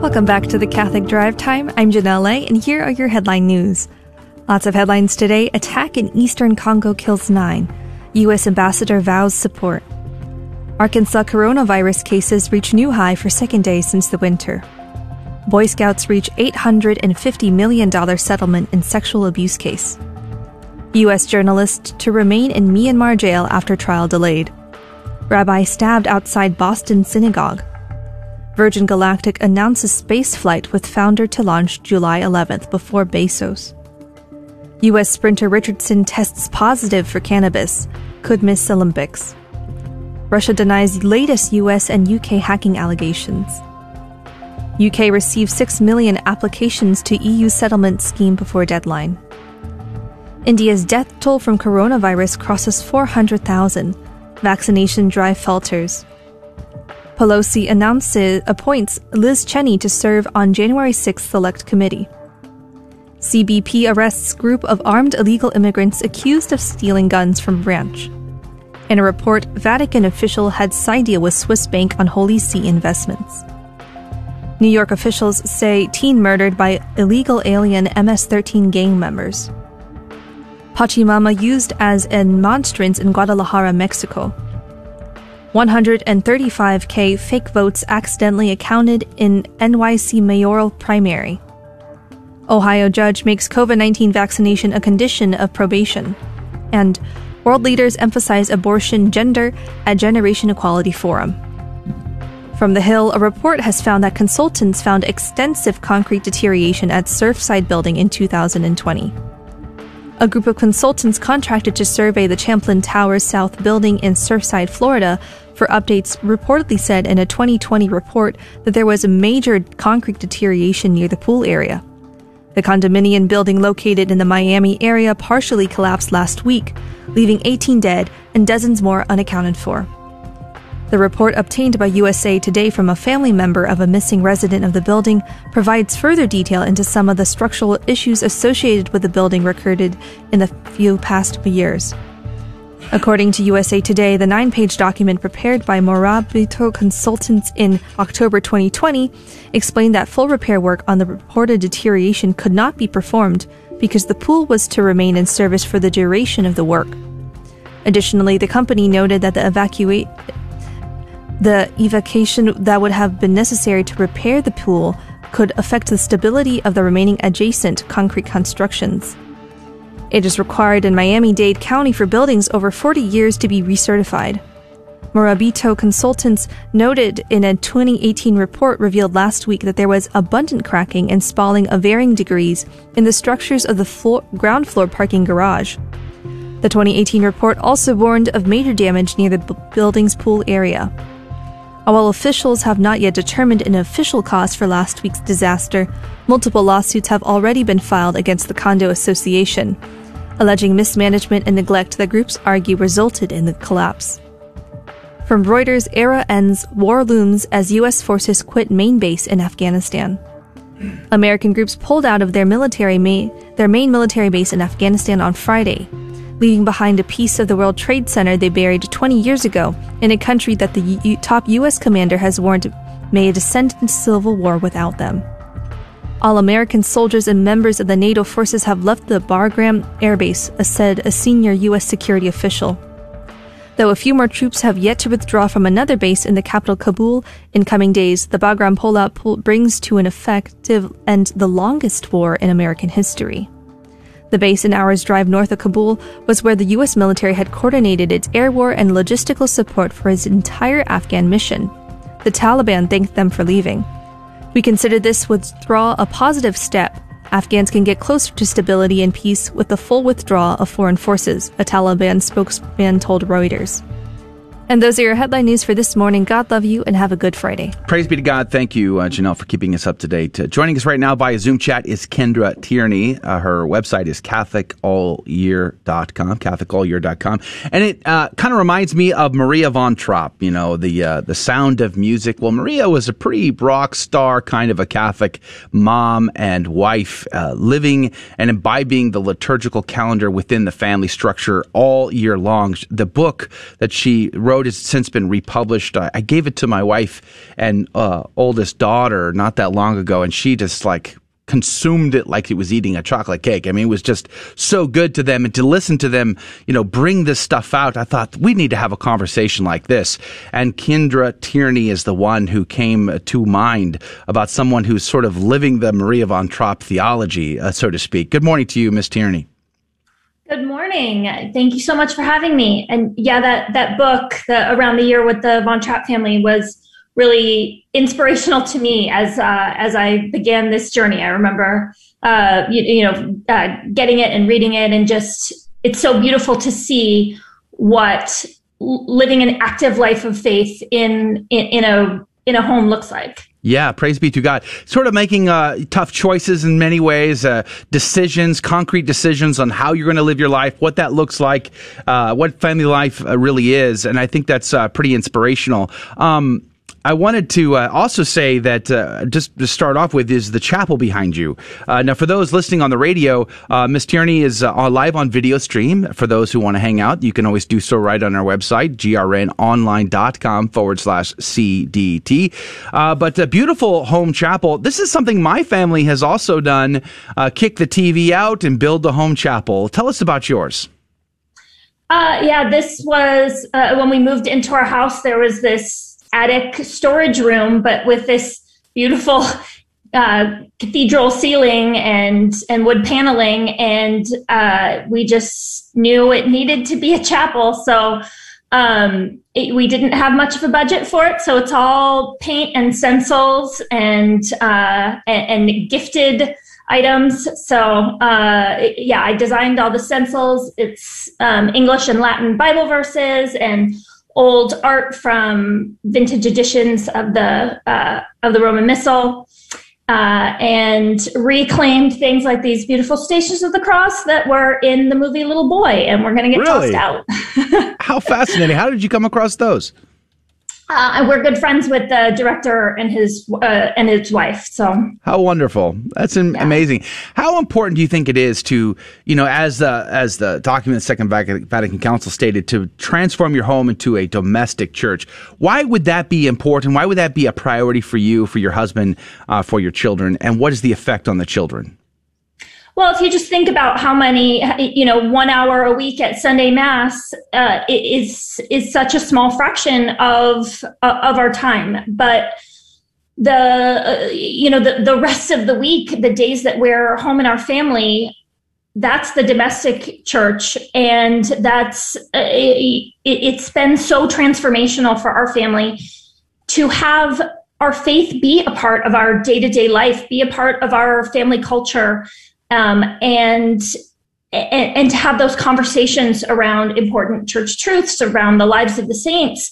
Welcome back to the Catholic Drive Time. I'm Janelle and here are your headline news. Lots of headlines today. Attack in eastern Congo kills nine. U.S. ambassador vows support. Arkansas coronavirus cases reach new high for second day since the winter. Boy Scouts reach $850 million settlement in sexual abuse case. U.S. journalist to remain in Myanmar jail after trial delayed. Rabbi stabbed outside Boston synagogue. Virgin Galactic announces space flight with founder to launch July 11th before Bezos. U.S. sprinter Richardson tests positive for cannabis, could miss Olympics. Russia denies latest US and UK hacking allegations. UK receives 6 million applications to EU settlement scheme before deadline. India's death toll from coronavirus crosses 400,000. Vaccination drive falters. Pelosi announces appoints Liz Cheney to serve on January 6th select committee. CBP arrests group of armed illegal immigrants accused of stealing guns from ranch. In a report, Vatican official had side deal with Swiss bank on Holy See investments. New York officials say teen murdered by illegal alien MS-13 gang members. Pachamama used as a monstrance in Guadalajara, Mexico. 135k fake votes accidentally accounted in NYC mayoral primary. Ohio judge makes COVID 19 vaccination a condition of probation. And World leaders emphasize abortion gender at Generation Equality Forum. From the Hill, a report has found that consultants found extensive concrete deterioration at Surfside Building in 2020. A group of consultants contracted to survey the Champlain Towers South building in Surfside, Florida, for updates reportedly said in a 2020 report that there was a major concrete deterioration near the pool area. The condominium building located in the Miami area partially collapsed last week, leaving 18 dead and dozens more unaccounted for. The report obtained by USA Today from a family member of a missing resident of the building provides further detail into some of the structural issues associated with the building recorded in the few past years. According to USA Today, the nine page document prepared by Morabito Consultants in October 2020 explained that full repair work on the reported deterioration could not be performed because the pool was to remain in service for the duration of the work. Additionally, the company noted that the evacuate the evacuation that would have been necessary to repair the pool could affect the stability of the remaining adjacent concrete constructions. It is required in Miami Dade County for buildings over 40 years to be recertified. Morabito Consultants noted in a 2018 report revealed last week that there was abundant cracking and spalling of varying degrees in the structures of the floor, ground floor parking garage. The 2018 report also warned of major damage near the b- building's pool area. While officials have not yet determined an official cause for last week's disaster, multiple lawsuits have already been filed against the condo association, alleging mismanagement and neglect that groups argue resulted in the collapse. From Reuters, era ends, war looms as U.S. forces quit main base in Afghanistan. American groups pulled out of their military ma- their main military base in Afghanistan on Friday, leaving behind a piece of the World Trade Center they buried 20 years ago in a country that the U- top U.S. commander has warned may descend into civil war without them. All American soldiers and members of the NATO forces have left the Bagram Air Base, said a senior U.S. security official. Though a few more troops have yet to withdraw from another base in the capital Kabul in coming days, the Bagram pullout brings to an effective and the longest war in American history. The base an hour's drive north of Kabul was where the U.S. military had coordinated its air war and logistical support for its entire Afghan mission. The Taliban thanked them for leaving. We consider this withdrawal a positive step. Afghans can get closer to stability and peace with the full withdrawal of foreign forces, a Taliban spokesman told Reuters. And those are your headline news for this morning. God love you and have a good Friday. Praise be to God. Thank you, uh, Janelle, for keeping us up to date. Uh, joining us right now via Zoom chat is Kendra Tierney. Uh, her website is CatholicAllYear.com, CatholicAllYear.com. And it uh, kind of reminds me of Maria von Trapp, you know, the, uh, the sound of music. Well, Maria was a pretty rock star kind of a Catholic mom and wife, uh, living and imbibing the liturgical calendar within the family structure all year long. The book that she wrote has since been republished. I, I gave it to my wife and uh, oldest daughter not that long ago, and she just like consumed it like it was eating a chocolate cake. I mean, it was just so good to them and to listen to them, you know, bring this stuff out. I thought we need to have a conversation like this. And Kendra Tierney is the one who came to mind about someone who's sort of living the Maria von Trapp theology, uh, so to speak. Good morning to you, Miss Tierney. Good morning. Thank you so much for having me. And yeah, that that book, the Around the Year with the Von Trapp family, was really inspirational to me as uh, as I began this journey. I remember, uh, you, you, know, uh, getting it and reading it, and just it's so beautiful to see what living an active life of faith in in, in a in a home looks like. Yeah, praise be to God. Sort of making uh, tough choices in many ways, uh, decisions, concrete decisions on how you're going to live your life, what that looks like, uh, what family life uh, really is, and I think that's uh, pretty inspirational. Um, I wanted to uh, also say that uh, just to start off with is the chapel behind you. Uh, now, for those listening on the radio, uh, Miss Tierney is uh, live on video stream. For those who want to hang out, you can always do so right on our website, grnonline.com forward slash CDT. Uh, but a beautiful home chapel. This is something my family has also done kick the TV out and build the home chapel. Tell us about yours. yeah, this was when we moved into our house, there was this attic storage room, but with this beautiful uh, cathedral ceiling and and wood paneling, and uh, we just knew it needed to be a chapel. So um, it, we didn't have much of a budget for it, so it's all paint and stencils and uh, and, and, gifted items. So uh, yeah, I designed all the stencils. It's um, English and Latin Bible verses and old art from vintage editions of the uh, of the Roman Missal, uh, and reclaimed things like these beautiful Stations of the Cross that were in the movie Little Boy, and we're going to get really? tossed out. How fascinating! How did you come across those? Uh, we're good friends with the director and his uh, and his wife. So how wonderful! That's yeah. amazing. How important do you think it is to you know as the as the document Second Vatican Council stated to transform your home into a domestic church? Why would that be important? Why would that be a priority for you, for your husband, uh, for your children, and what is the effect on the children? Well, if you just think about how many, you know, one hour a week at Sunday Mass uh, is is such a small fraction of uh, of our time, but the uh, you know the the rest of the week, the days that we're home in our family, that's the domestic church, and that's uh, it, it's been so transformational for our family to have our faith be a part of our day to day life, be a part of our family culture um, and and, to have those conversations around important church truths, around the lives of the saints,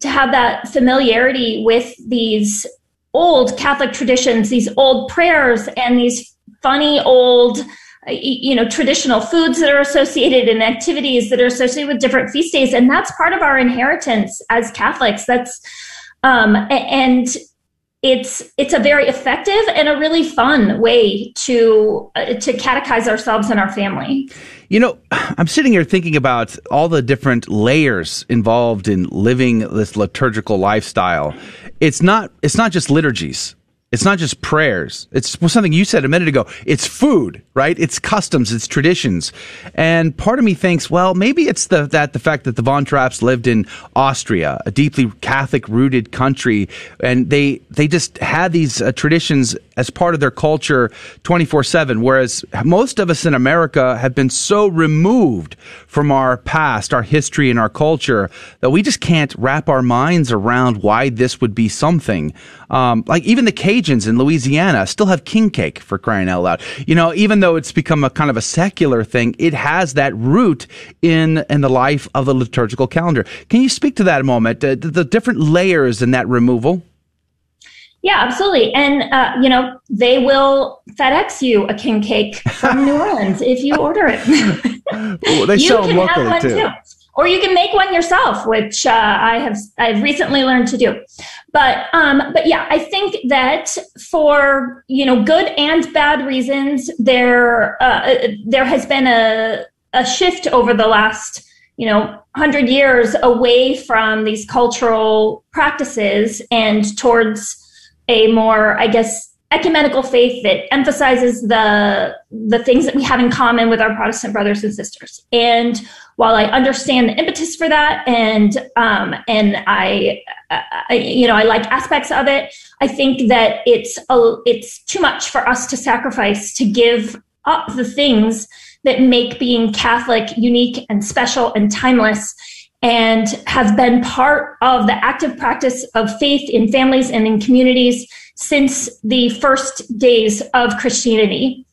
to have that familiarity with these old Catholic traditions, these old prayers, and these funny old you know traditional foods that are associated and activities that are associated with different feast days. And that's part of our inheritance as catholics. That's um, and it's it's a very effective and a really fun way to uh, to catechize ourselves and our family. You know, I'm sitting here thinking about all the different layers involved in living this liturgical lifestyle. It's not it's not just liturgies. It's not just prayers. It's something you said a minute ago. It's food, right? It's customs, it's traditions. And part of me thinks, well, maybe it's the, that the fact that the Von Trapps lived in Austria, a deeply Catholic rooted country, and they, they just had these uh, traditions as part of their culture 24 7. Whereas most of us in America have been so removed from our past, our history, and our culture that we just can't wrap our minds around why this would be something. Um, like even the Cajuns in Louisiana still have king cake for crying out loud. You know, even though it's become a kind of a secular thing, it has that root in in the life of the liturgical calendar. Can you speak to that a moment? Uh, the, the different layers in that removal. Yeah, absolutely. And, uh, you know, they will FedEx you a king cake from New Orleans if you order it. they sell them locally too. too. Or you can make one yourself, which uh, I have I've recently learned to do. But um, but yeah, I think that for you know good and bad reasons, there uh, there has been a a shift over the last you know 100 years away from these cultural practices and towards a more, I guess, ecumenical faith that emphasizes the the things that we have in common with our Protestant brothers and sisters. And while I understand the impetus for that, and um, and I, I, you know, I like aspects of it, I think that it's a, it's too much for us to sacrifice to give up the things that make being Catholic unique and special and timeless and have been part of the active practice of faith in families and in communities since the first days of Christianity.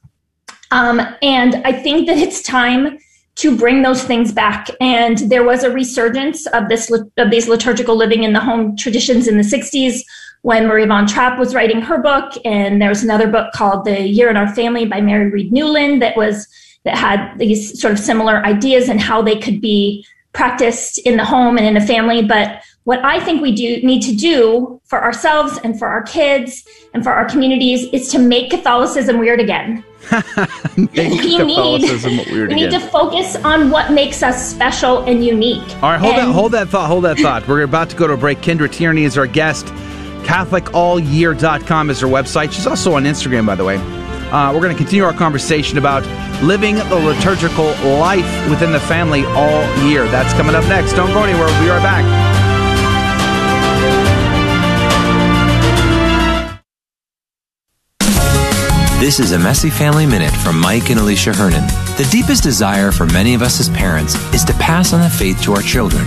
Um, and I think that it's time to bring those things back. And there was a resurgence of this of these liturgical living in the home traditions in the 60s when Marie Von Trapp was writing her book. And there was another book called The Year in Our Family by Mary Reed Newland that was that had these sort of similar ideas and how they could be practiced in the home and in a family. But what I think we do need to do for ourselves and for our kids and for our communities is to make Catholicism weird again. we need, we need to focus on what makes us special and unique. All right, hold and, that, hold that thought, hold that thought. We're about to go to a break. Kendra Tierney is our guest. CatholicAllYear.com is her website. She's also on Instagram, by the way. Uh, we're going to continue our conversation about living the liturgical life within the family all year. That's coming up next. Don't go anywhere. We'll be right back. This is a Messy Family Minute from Mike and Alicia Hernon. The deepest desire for many of us as parents is to pass on the faith to our children.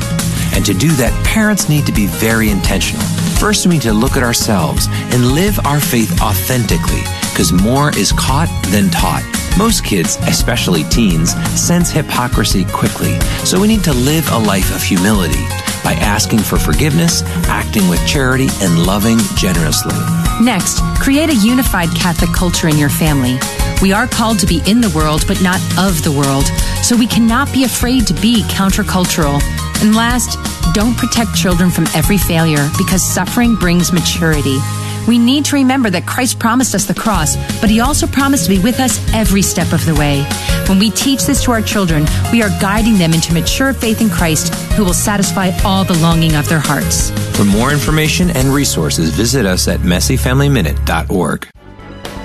And to do that, parents need to be very intentional. First, we need to look at ourselves and live our faith authentically because more is caught than taught. Most kids, especially teens, sense hypocrisy quickly, so we need to live a life of humility by asking for forgiveness, acting with charity, and loving generously. Next, create a unified Catholic culture in your family. We are called to be in the world, but not of the world, so we cannot be afraid to be countercultural. And last, don't protect children from every failure because suffering brings maturity. We need to remember that Christ promised us the cross, but he also promised to be with us every step of the way. When we teach this to our children, we are guiding them into mature faith in Christ who will satisfy all the longing of their hearts. For more information and resources, visit us at messyfamilyminute.org.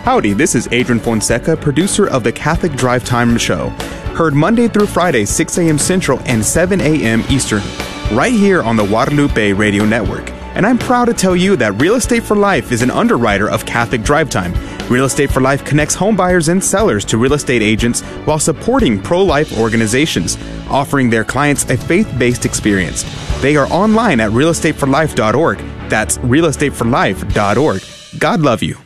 Howdy, this is Adrian Fonseca, producer of the Catholic Drive Time Show. Heard Monday through Friday, 6 a.m. Central and 7 a.m. Eastern, right here on the Guadalupe Radio Network and I'm proud to tell you that Real Estate for Life is an underwriter of Catholic Drive Time. Real Estate for Life connects homebuyers and sellers to real estate agents while supporting pro life organizations, offering their clients a faith based experience. They are online at realestateforlife.org. That's realestateforlife.org. God love you.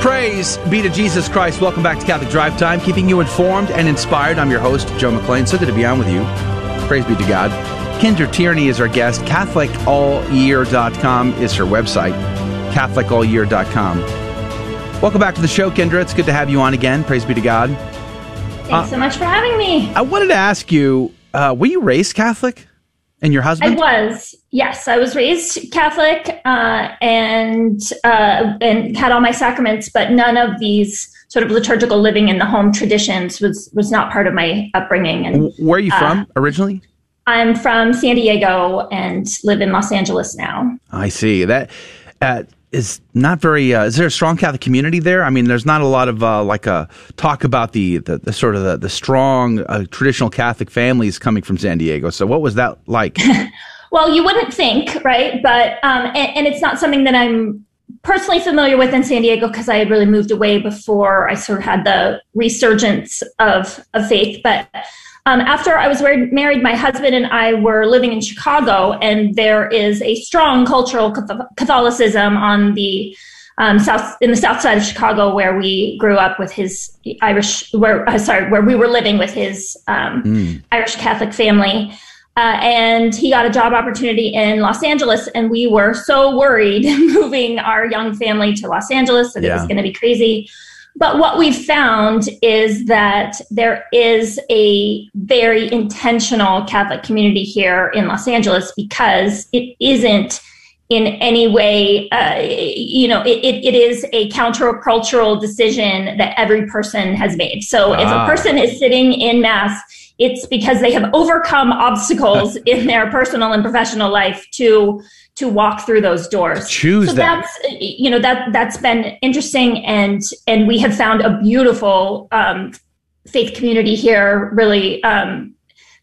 Praise be to Jesus Christ. Welcome back to Catholic Drive Time, keeping you informed and inspired. I'm your host, Joe McClane. So good to be on with you. Praise be to God. Kendra Tierney is our guest. CatholicAllYear.com is her website. CatholicAllYear.com. Welcome back to the show, Kendra. It's good to have you on again. Praise be to God. Thanks uh, so much for having me. I wanted to ask you uh, were you raised Catholic? And your husband? I was. Yes, I was raised Catholic uh, and uh, and had all my sacraments, but none of these sort of liturgical living in the home traditions was was not part of my upbringing. And where are you from uh, originally? I'm from San Diego and live in Los Angeles now. I see that. Is not very. Uh, is there a strong Catholic community there? I mean, there's not a lot of uh, like a uh, talk about the, the, the sort of the, the strong uh, traditional Catholic families coming from San Diego. So, what was that like? well, you wouldn't think, right? But um, and, and, it's not something that I'm personally familiar with in San Diego because I had really moved away before I sort of had the resurgence of of faith, but. Um, after I was married, my husband and I were living in Chicago, and there is a strong cultural Catholicism on the um, south in the south side of Chicago, where we grew up with his Irish. Where uh, sorry, where we were living with his um, mm. Irish Catholic family. Uh, and he got a job opportunity in Los Angeles, and we were so worried moving our young family to Los Angeles that yeah. it was going to be crazy. But what we've found is that there is a very intentional Catholic community here in Los Angeles because it isn't in any way, uh, you know, it, it, it is a countercultural decision that every person has made. So ah. if a ah. person is sitting in Mass, it's because they have overcome obstacles in their personal and professional life to to walk through those doors. Choose so that. that's you know that that's been interesting, and and we have found a beautiful um, faith community here. Really, um,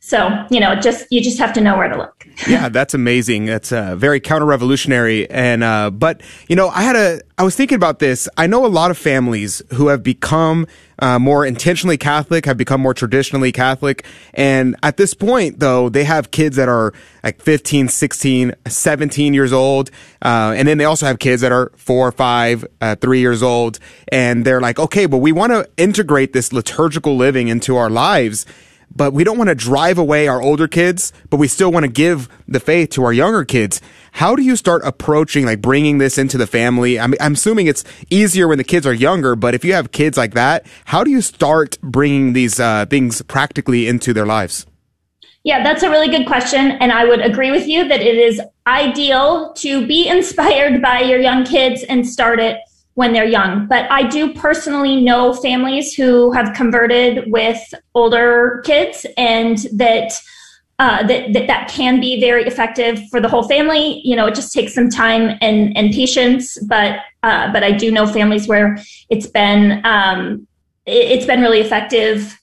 so you know, just you just have to know where to look. yeah, that's amazing. That's uh, very counter-revolutionary. And uh, but you know, I had a I was thinking about this. I know a lot of families who have become uh, more intentionally Catholic, have become more traditionally Catholic. And at this point, though, they have kids that are like 15, 16, 17 years old. Uh, and then they also have kids that are four, five, uh, three years old. And they're like, okay, but we want to integrate this liturgical living into our lives but we don't want to drive away our older kids, but we still want to give the faith to our younger kids. How do you start approaching, like bringing this into the family? I'm, I'm assuming it's easier when the kids are younger, but if you have kids like that, how do you start bringing these uh, things practically into their lives? Yeah, that's a really good question. And I would agree with you that it is ideal to be inspired by your young kids and start it when they're young. But I do personally know families who have converted with older kids and that. Uh, that, that that can be very effective for the whole family. You know, it just takes some time and and patience. But uh, but I do know families where it's been um, it, it's been really effective.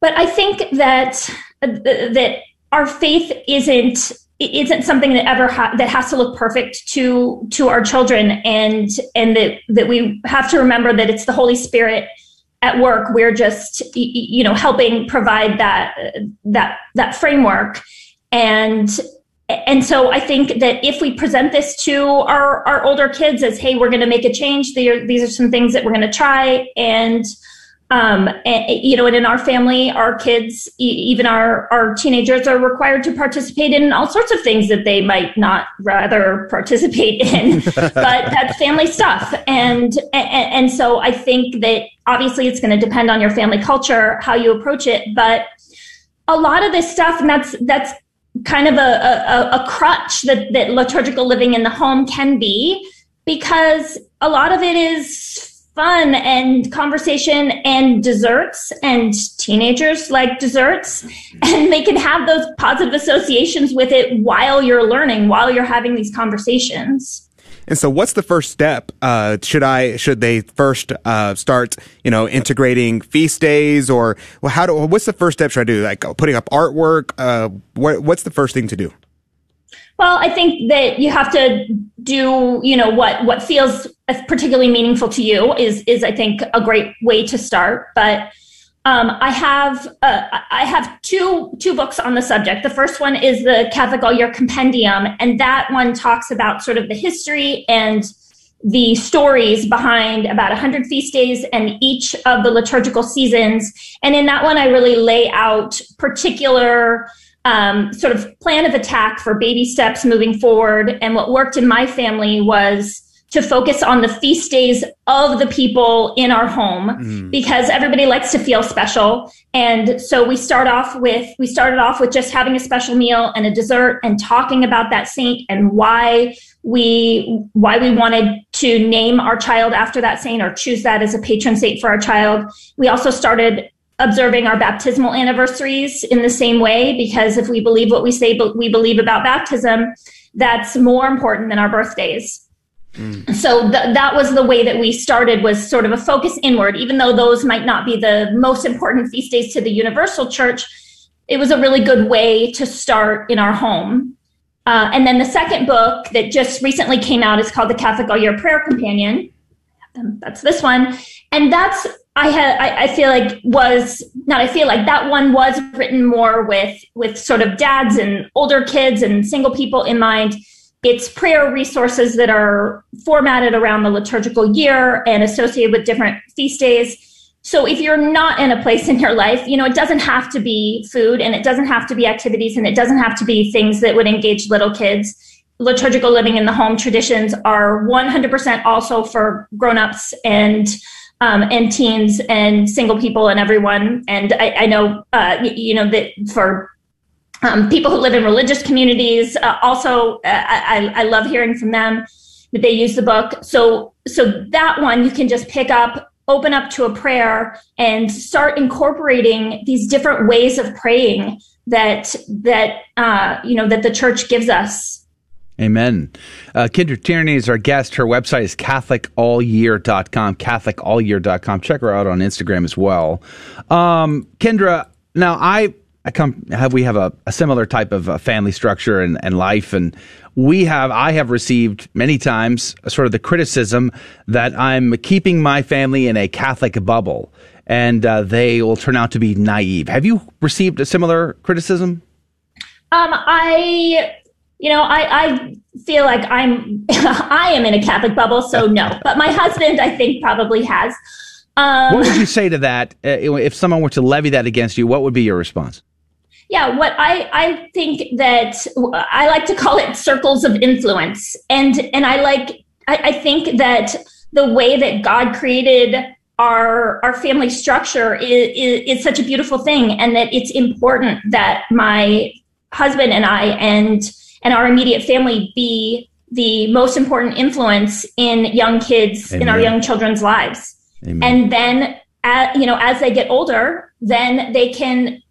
But I think that that our faith isn't isn't something that ever ha- that has to look perfect to to our children. And and that that we have to remember that it's the holy spirit at work. We're just you know helping provide that that that framework. And and so I think that if we present this to our, our older kids as, hey, we're going to make a change, these are some things that we're going to try, and um, and, you know, and in our family, our kids, even our, our teenagers are required to participate in all sorts of things that they might not rather participate in, but that's family stuff. And, and, and so I think that obviously it's going to depend on your family culture, how you approach it, but a lot of this stuff, and that's, that's kind of a, a, a crutch that, that liturgical living in the home can be because a lot of it is fun and conversation and desserts and teenagers like desserts and they can have those positive associations with it while you're learning while you're having these conversations and so, what's the first step? Uh, should I should they first uh, start, you know, integrating feast days, or well, how do? What's the first step? Should I do like putting up artwork? Uh, what, what's the first thing to do? Well, I think that you have to do, you know, what what feels particularly meaningful to you is is I think a great way to start. But um, I have uh, I have two two books on the subject. The first one is the Catholic All Year Compendium, and that one talks about sort of the history and the stories behind about 100 feast days and each of the liturgical seasons. And in that one, I really lay out particular um, sort of plan of attack for baby steps moving forward. And what worked in my family was to focus on the feast days of the people in our home mm. because everybody likes to feel special and so we start off with we started off with just having a special meal and a dessert and talking about that saint and why we why we wanted to name our child after that saint or choose that as a patron saint for our child we also started observing our baptismal anniversaries in the same way because if we believe what we say but we believe about baptism that's more important than our birthdays Mm. So th- that was the way that we started was sort of a focus inward, even though those might not be the most important feast days to the universal church. It was a really good way to start in our home. Uh, and then the second book that just recently came out is called the Catholic All Year Prayer Companion. That's this one. And that's, I had, I, I feel like was not, I feel like that one was written more with, with sort of dads and older kids and single people in mind it's prayer resources that are formatted around the liturgical year and associated with different feast days. So if you're not in a place in your life, you know, it doesn't have to be food and it doesn't have to be activities and it doesn't have to be things that would engage little kids. Liturgical living in the home traditions are 100% also for grown-ups and um, and teens and single people and everyone. And I, I know, uh, you know, that for um, people who live in religious communities uh, also uh, I, I, love hearing from them that they use the book so so that one you can just pick up open up to a prayer and start incorporating these different ways of praying that that uh, you know that the church gives us Amen. Uh, Kendra Tierney is our guest. Her website is CatholicAllYear.com, CatholicAllYear.com. Check her out on Instagram as well. Um, Kendra, now I I come have we have a, a similar type of uh, family structure and, and life and we have I have received many times sort of the criticism that I'm keeping my family in a Catholic bubble and uh, they will turn out to be naive. Have you received a similar criticism? Um, I you know I, I feel like I'm I am in a Catholic bubble, so no. But my husband I think probably has. Um, what would you say to that uh, if someone were to levy that against you? What would be your response? Yeah, what I, I think that I like to call it circles of influence. And and I like I, I think that the way that God created our our family structure is, is, is such a beautiful thing and that it's important that my husband and I and and our immediate family be the most important influence in young kids Amen. in our young children's lives. Amen. And then, uh, you know, as they get older, then they can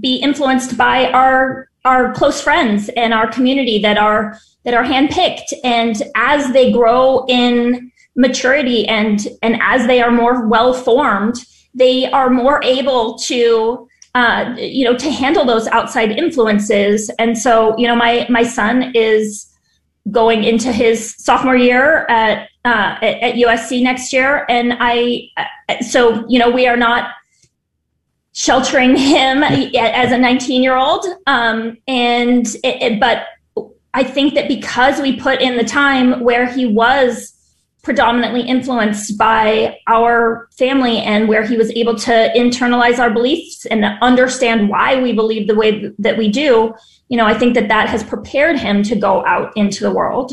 be influenced by our our close friends and our community that are that are handpicked and as they grow in maturity and and as they are more well formed they are more able to uh, you know to handle those outside influences. And so you know my my son is going into his sophomore year at uh, at, USC next year. And I uh, so you know we are not sheltering him as a 19 year old. Um, and it, it, but I think that because we put in the time where he was predominantly influenced by our family and where he was able to internalize our beliefs and understand why we believe the way that we do, you know, I think that that has prepared him to go out into the world.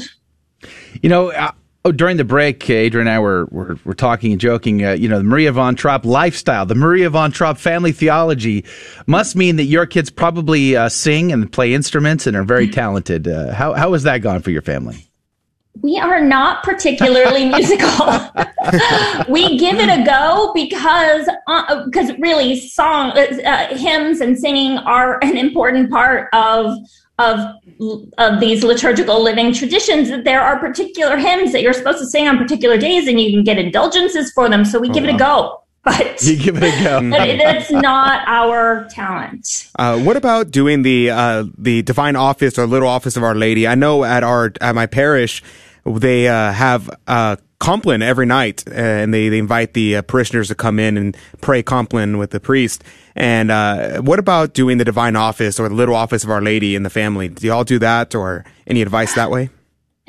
You know, Oh, during the break, Adrian and I were, were, were talking and joking. Uh, you know, the Maria von Trapp lifestyle, the Maria von Trapp family theology must mean that your kids probably uh, sing and play instruments and are very talented. Uh, how, how has that gone for your family? We are not particularly musical. we give it a go because because uh, really song uh, hymns and singing are an important part of of of these liturgical living traditions. That there are particular hymns that you're supposed to sing on particular days and you can get indulgences for them. So we oh, give it a go but you give it a go that's not our talent uh, what about doing the uh, the divine office or little office of our lady i know at our at my parish they uh, have uh, Compline every night, uh, and they, they invite the uh, parishioners to come in and pray Compline with the priest. And uh, what about doing the divine office or the little office of Our Lady in the family? Do y'all do that, or any advice that way?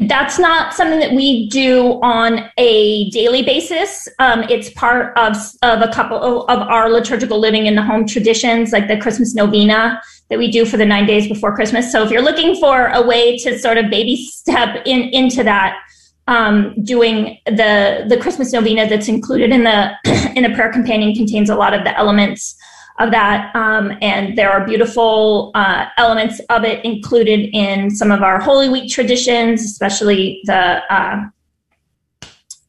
That's not something that we do on a daily basis. Um, it's part of, of a couple of, of our liturgical living in the home traditions, like the Christmas novena that we do for the nine days before Christmas. So if you're looking for a way to sort of baby step in into that, um, doing the the Christmas novena that's included in the in the prayer companion contains a lot of the elements of that. Um, and there are beautiful uh, elements of it included in some of our Holy Week traditions, especially the uh,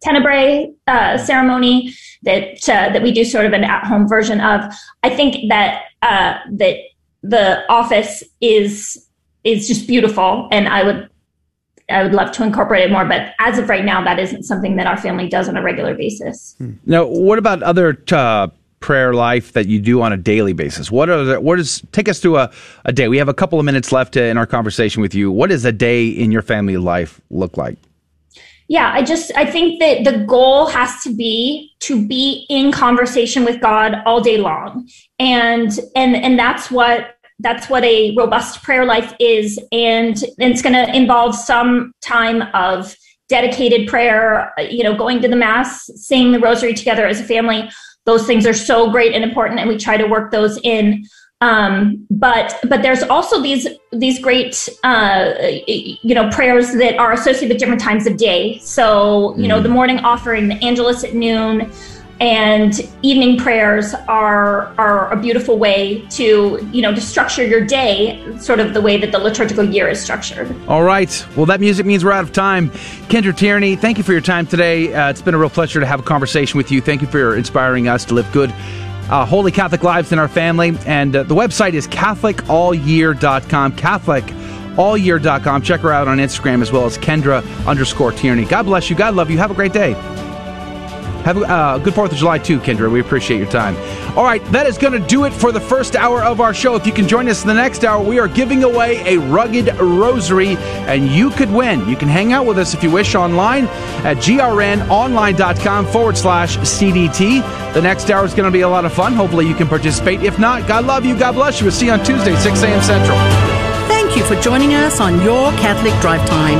Tenebrae uh, ceremony that uh, that we do sort of an at home version of. I think that uh, that the office is is just beautiful, and I would I would love to incorporate it more, but as of right now, that isn't something that our family does on a regular basis. Now, what about other uh, prayer life that you do on a daily basis? What are the, what is take us through a, a day? We have a couple of minutes left in our conversation with you. What does a day in your family life look like? Yeah, I just I think that the goal has to be to be in conversation with God all day long. And and and that's what that's what a robust prayer life is and, it's going to involve some time of dedicated prayer, you know, going to the mass, saying the rosary together as a family, those things are so great and important and we try to work those in. Um, but but there's also these these great uh, you know prayers that are associated with different times of day. So you know the morning offering the angelus at noon and evening prayers are are a beautiful way to you know to structure your day sort of the way that the liturgical year is structured. All right. Well that music means we're out of time. Kendra tierney thank you for your time today. Uh, it's been a real pleasure to have a conversation with you. Thank you for inspiring us to live good uh, holy catholic lives in our family. And uh, the website is catholicallyear.com catholic allyear.com check her out on instagram as well as kendra underscore tierney. God bless you. God love you. Have a great day have a uh, good 4th of July, too, Kendra. We appreciate your time. All right, that is going to do it for the first hour of our show. If you can join us in the next hour, we are giving away a rugged rosary, and you could win. You can hang out with us if you wish online at grnonline.com forward slash CDT. The next hour is going to be a lot of fun. Hopefully, you can participate. If not, God love you. God bless you. We'll see you on Tuesday, 6 a.m. Central. Thank you for joining us on Your Catholic Drive Time,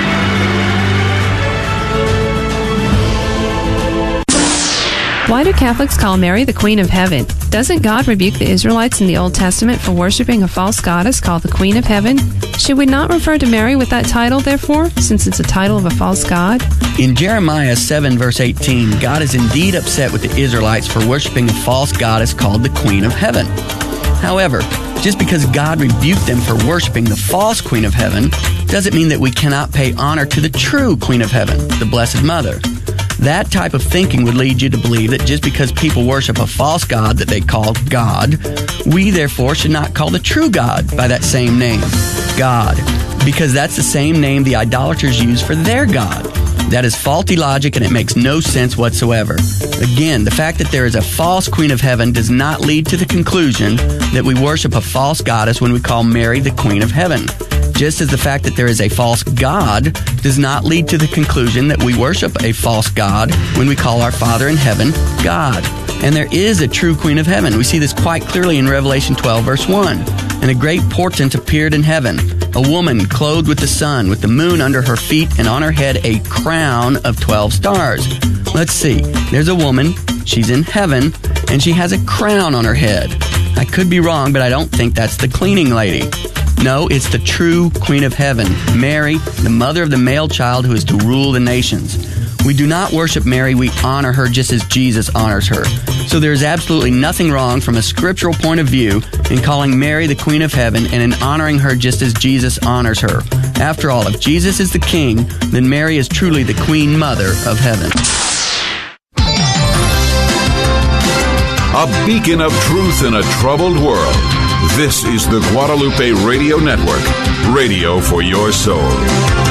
Why do Catholics call Mary the Queen of Heaven? Doesn't God rebuke the Israelites in the Old Testament for worshiping a false goddess called the Queen of Heaven? Should we not refer to Mary with that title, therefore, since it's a title of a false god? In Jeremiah 7, verse 18, God is indeed upset with the Israelites for worshiping a false goddess called the Queen of Heaven. However, just because God rebuked them for worshiping the false Queen of Heaven doesn't mean that we cannot pay honor to the true Queen of Heaven, the Blessed Mother. That type of thinking would lead you to believe that just because people worship a false God that they call God, we therefore should not call the true God by that same name, God, because that's the same name the idolaters use for their God. That is faulty logic and it makes no sense whatsoever. Again, the fact that there is a false Queen of Heaven does not lead to the conclusion that we worship a false goddess when we call Mary the Queen of Heaven just as the fact that there is a false God does not lead to the conclusion that we worship a false God when we call our Father in heaven God. And there is a true Queen of Heaven. We see this quite clearly in Revelation 12, verse 1. And a great portent appeared in heaven a woman clothed with the sun, with the moon under her feet, and on her head a crown of 12 stars. Let's see. There's a woman. She's in heaven, and she has a crown on her head. I could be wrong, but I don't think that's the cleaning lady. No, it's the true Queen of Heaven, Mary, the mother of the male child who is to rule the nations. We do not worship Mary, we honor her just as Jesus honors her. So there is absolutely nothing wrong from a scriptural point of view in calling Mary the Queen of Heaven and in honoring her just as Jesus honors her. After all, if Jesus is the King, then Mary is truly the Queen Mother of Heaven. A beacon of truth in a troubled world. This is the Guadalupe Radio Network, radio for your soul.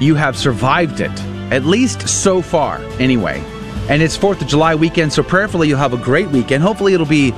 You have survived it, at least so far, anyway. And it's 4th of July weekend, so prayerfully you'll have a great weekend. Hopefully it'll be,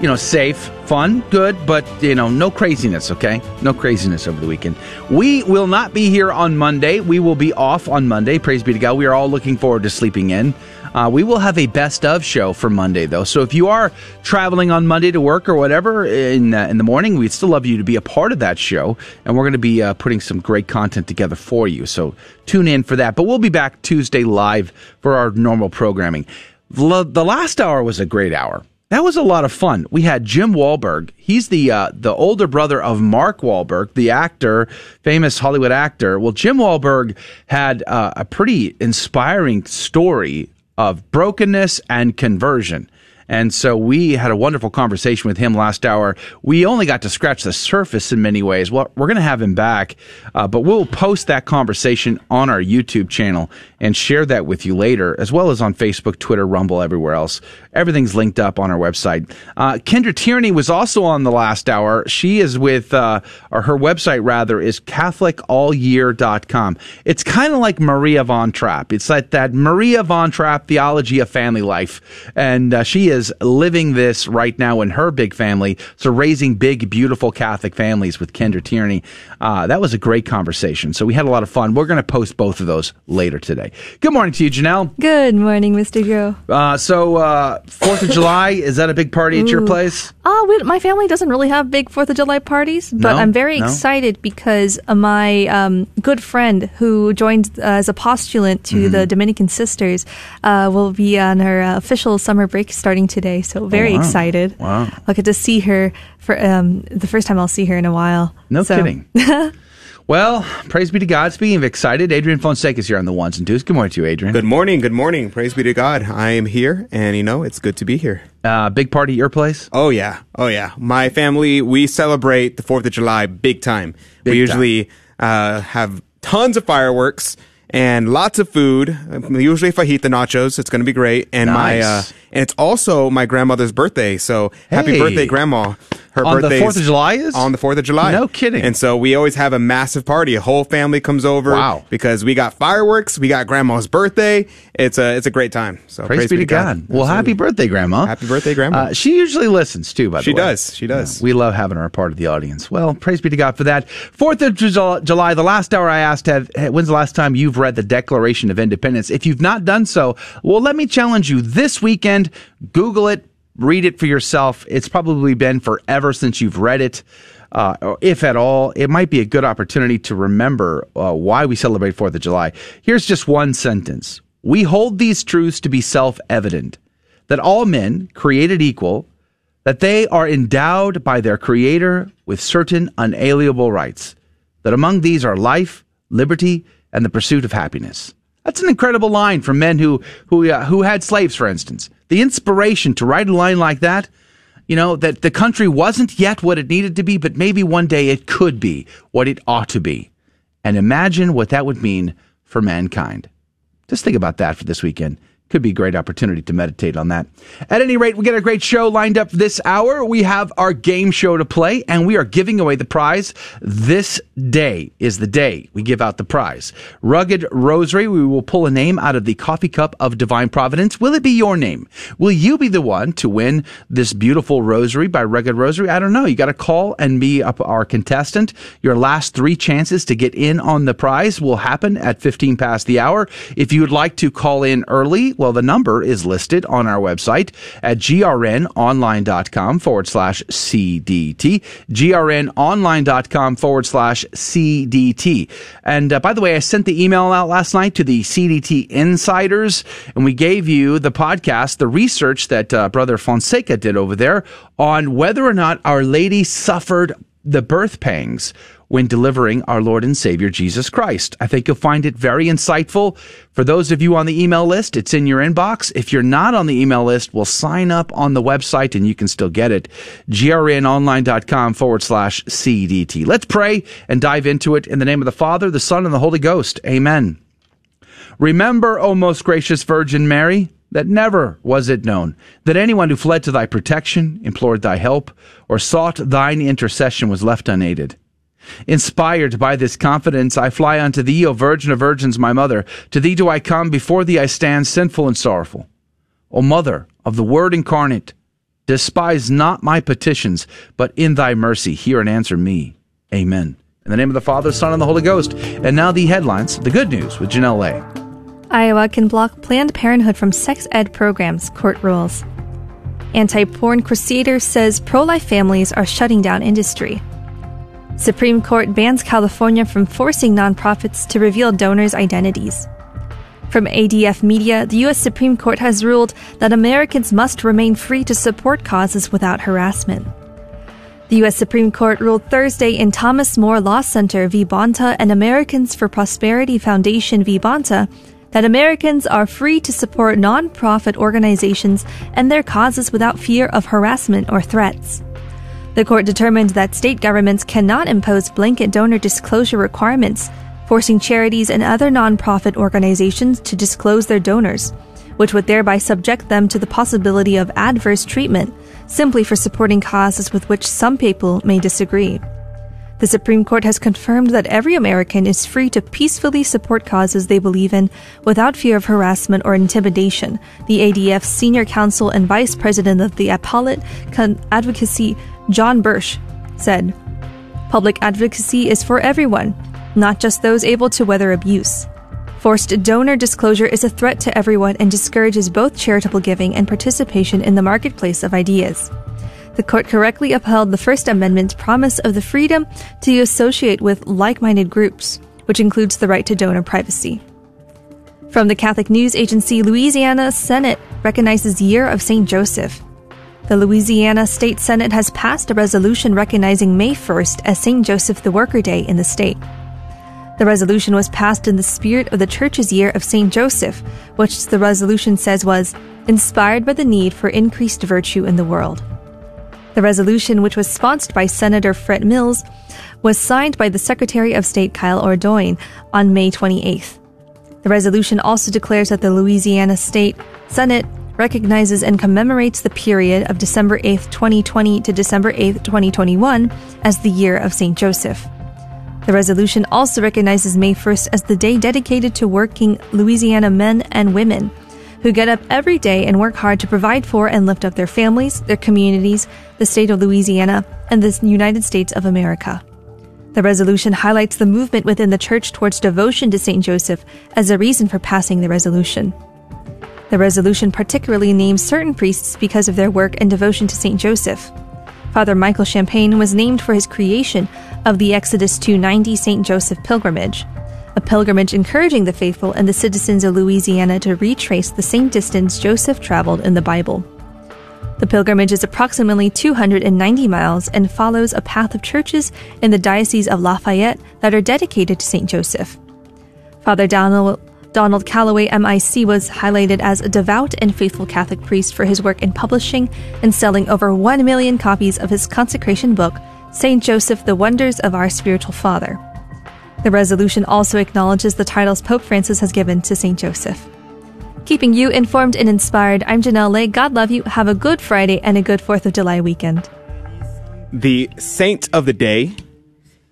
you know, safe, fun, good, but, you know, no craziness, okay? No craziness over the weekend. We will not be here on Monday. We will be off on Monday. Praise be to God. We are all looking forward to sleeping in. Uh, we will have a best of show for Monday, though. So if you are traveling on Monday to work or whatever in uh, in the morning, we'd still love you to be a part of that show, and we're going to be uh, putting some great content together for you. So tune in for that. But we'll be back Tuesday live for our normal programming. The last hour was a great hour. That was a lot of fun. We had Jim Wahlberg. He's the uh, the older brother of Mark Wahlberg, the actor, famous Hollywood actor. Well, Jim Wahlberg had uh, a pretty inspiring story of brokenness and conversion. And so we had a wonderful conversation with him last hour. We only got to scratch the surface in many ways. Well, we're going to have him back, uh, but we'll post that conversation on our YouTube channel and share that with you later, as well as on Facebook, Twitter, Rumble, everywhere else. Everything's linked up on our website. Uh, Kendra Tierney was also on the last hour. She is with, uh, or her website rather, is CatholicAllYear.com. It's kind of like Maria Von Trapp. It's like that Maria Von Trapp theology of family life. And uh, she is living this right now in her big family. So raising big, beautiful Catholic families with Kendra Tierney. Uh, that was a great conversation. So we had a lot of fun. We're going to post both of those later today. Good morning to you, Janelle. Good morning, Mr. Groh. Uh, so, uh, Fourth of July is that a big party at your place? Oh, we, my family doesn't really have big Fourth of July parties, but No? I'm very No? excited because uh, my um, good friend who joined uh, as a postulant to Mm-hmm. the Dominican Sisters uh, will be on her uh, official summer break starting today. So very Oh, wow. excited. Wow. I'll get to see her for um, the first time I'll see her in a while. No So- kidding. Well, praise be to God. Speaking of excited, Adrian Fonseca is here on the ones and twos. Good morning to you, Adrian. Good morning. Good morning. Praise be to God. I am here, and you know it's good to be here. Uh, big party at your place? Oh yeah. Oh yeah. My family we celebrate the Fourth of July big time. Big we usually uh, have tons of fireworks and lots of food. Usually fajita nachos. It's going to be great. And my uh, Nice. And it's also my grandmother's birthday. So happy Hey. birthday, grandma. Her birthday On the 4th of July is? on the Fourth of July. No kidding. And so we always have a massive party. A whole family comes over. Wow. Because we got fireworks. We got grandma's birthday. It's a it's a great time. So Praise, be to God. Well, happy birthday, Grandma. Happy birthday, Grandma. Uh, she usually listens too, by the She way. She does. She does. We love having her a part of the audience. Well, praise be to God for that. Fourth of July, the last hour I asked, have, when's the last time you've read the Declaration of Independence? If you've not done so, well, let me challenge you this weekend. Google it, read it for yourself. It's probably been forever since you've read it. Uh, if at all, it might be a good opportunity to remember uh, why we celebrate Fourth of July. Here's just one sentence. We hold these truths to be self evident that all men, created equal, that they are endowed by their Creator with certain unalienable rights, that among these are life, liberty, and the pursuit of happiness. That's an incredible line from men who who uh, who had slaves, for instance. The inspiration to write a line like that, you know, that the country wasn't yet what it needed to be, but maybe one day it could be what it ought to be. And imagine what that would mean for mankind. Just think about that for this weekend. Could be a great opportunity to meditate on that. At any rate, we got a great show lined up this hour. We have our game show to play, and we are giving away the prize. This day is the day we give out the prize. Rugged Rosary, we will pull a name out of the coffee cup of divine providence. Will it be your name? Will you be the one to win this beautiful rosary by Rugged Rosary? I don't know. You got to call and be up our contestant. Your last three chances to get in on the prize will happen at 15 past the hour. If you would like to call in early, well, the number is listed on our website at grnonline.com forward slash CDT. grnonline.com forward slash CDT. And uh, by the way, I sent the email out last night to the CDT insiders, and we gave you the podcast, the research that uh, Brother Fonseca did over there on whether or not Our Lady suffered the birth pangs when delivering our Lord and Savior Jesus Christ. I think you'll find it very insightful. For those of you on the email list, it's in your inbox. If you're not on the email list, we'll sign up on the website and you can still get it. grnonline.com forward slash CDT. Let's pray and dive into it in the name of the Father, the Son, and the Holy Ghost. Amen. Remember, O most gracious Virgin Mary, that never was it known that anyone who fled to thy protection, implored thy help, or sought thine intercession was left unaided. Inspired by this confidence, I fly unto thee, O Virgin of Virgins, my mother. To thee do I come, before thee I stand sinful and sorrowful. O Mother of the Word incarnate, despise not my petitions, but in thy mercy hear and answer me. Amen. In the name of the Father, Son, and the Holy Ghost. And now the headlines, the good news with Janelle Lay. Iowa can block Planned Parenthood from sex ed programs, court rules. Anti porn crusader says pro life families are shutting down industry. Supreme Court bans California from forcing nonprofits to reveal donors' identities. From ADF Media, the U.S. Supreme Court has ruled that Americans must remain free to support causes without harassment. The U.S. Supreme Court ruled Thursday in Thomas More Law Center v. Bonta and Americans for Prosperity Foundation v. Bonta that Americans are free to support nonprofit organizations and their causes without fear of harassment or threats. The court determined that state governments cannot impose blanket donor disclosure requirements, forcing charities and other nonprofit organizations to disclose their donors, which would thereby subject them to the possibility of adverse treatment simply for supporting causes with which some people may disagree. The Supreme Court has confirmed that every American is free to peacefully support causes they believe in without fear of harassment or intimidation, the ADF's senior counsel and vice president of the Appellate Advocacy John Bursch said, Public advocacy is for everyone, not just those able to weather abuse. Forced donor disclosure is a threat to everyone and discourages both charitable giving and participation in the marketplace of ideas. The court correctly upheld the First Amendment's promise of the freedom to associate with like minded groups, which includes the right to donor privacy. From the Catholic News Agency, Louisiana Senate recognizes Year of St. Joseph. The Louisiana State Senate has passed a resolution recognizing May 1st as St. Joseph the Worker Day in the state. The resolution was passed in the spirit of the Church's year of St. Joseph, which the resolution says was inspired by the need for increased virtue in the world. The resolution, which was sponsored by Senator Fred Mills, was signed by the Secretary of State Kyle Ardoin on May 28th. The resolution also declares that the Louisiana State Senate recognizes and commemorates the period of December 8, 2020 to December 8, 2021 as the year of St. Joseph. The resolution also recognizes May 1st as the day dedicated to working Louisiana men and women who get up every day and work hard to provide for and lift up their families, their communities, the state of Louisiana, and the United States of America. The resolution highlights the movement within the church towards devotion to St. Joseph as a reason for passing the resolution. The resolution particularly names certain priests because of their work and devotion to St. Joseph. Father Michael Champagne was named for his creation of the Exodus 290 St. Joseph pilgrimage, a pilgrimage encouraging the faithful and the citizens of Louisiana to retrace the same distance Joseph traveled in the Bible. The pilgrimage is approximately 290 miles and follows a path of churches in the Diocese of Lafayette that are dedicated to St. Joseph. Father Donald Donald Calloway MIC was highlighted as a devout and faithful Catholic priest for his work in publishing and selling over 1 million copies of his consecration book, St. Joseph, the Wonders of Our Spiritual Father. The resolution also acknowledges the titles Pope Francis has given to St. Joseph. Keeping you informed and inspired, I'm Janelle Lay. God love you. Have a good Friday and a good 4th of July weekend. The saint of the day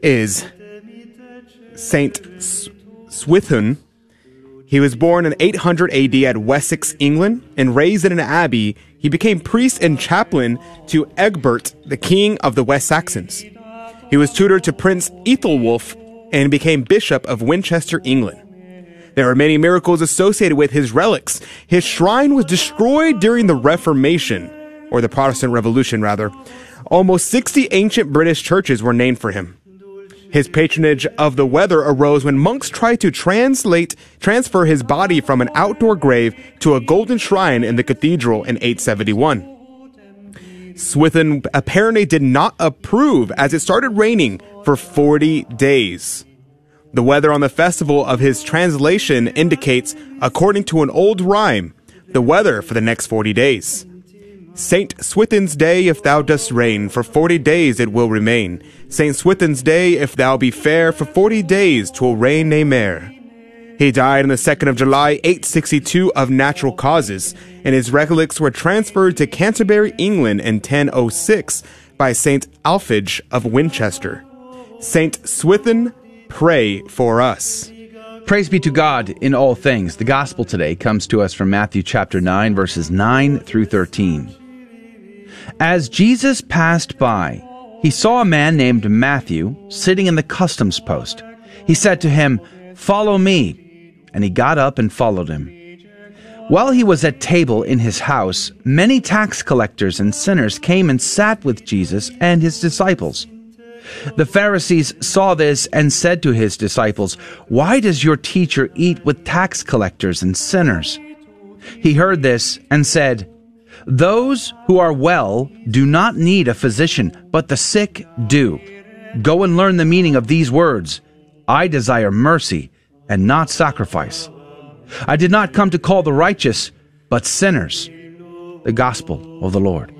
is Saint Swithun. He was born in 800 AD at Wessex, England, and raised in an abbey. He became priest and chaplain to Egbert, the king of the West Saxons. He was tutor to Prince Ethelwulf and became bishop of Winchester, England. There are many miracles associated with his relics. His shrine was destroyed during the Reformation, or the Protestant Revolution, rather. Almost 60 ancient British churches were named for him. His patronage of the weather arose when monks tried to translate, transfer his body from an outdoor grave to a golden shrine in the cathedral in 871. Swithin apparently did not approve as it started raining for 40 days. The weather on the festival of his translation indicates, according to an old rhyme, the weather for the next 40 days. Saint Swithin's day, if thou dost rain, for forty days it will remain. Saint Swithin's day, if thou be fair, for forty days twill rain nae mair. He died on the 2nd of July, 862, of natural causes, and his relics were transferred to Canterbury, England in 1006 by Saint Alphege of Winchester. Saint Swithin, pray for us. Praise be to God in all things. The gospel today comes to us from Matthew chapter 9, verses 9 through 13. As Jesus passed by, he saw a man named Matthew sitting in the customs post. He said to him, Follow me. And he got up and followed him. While he was at table in his house, many tax collectors and sinners came and sat with Jesus and his disciples. The Pharisees saw this and said to his disciples, Why does your teacher eat with tax collectors and sinners? He heard this and said, those who are well do not need a physician, but the sick do. Go and learn the meaning of these words I desire mercy and not sacrifice. I did not come to call the righteous, but sinners. The Gospel of the Lord.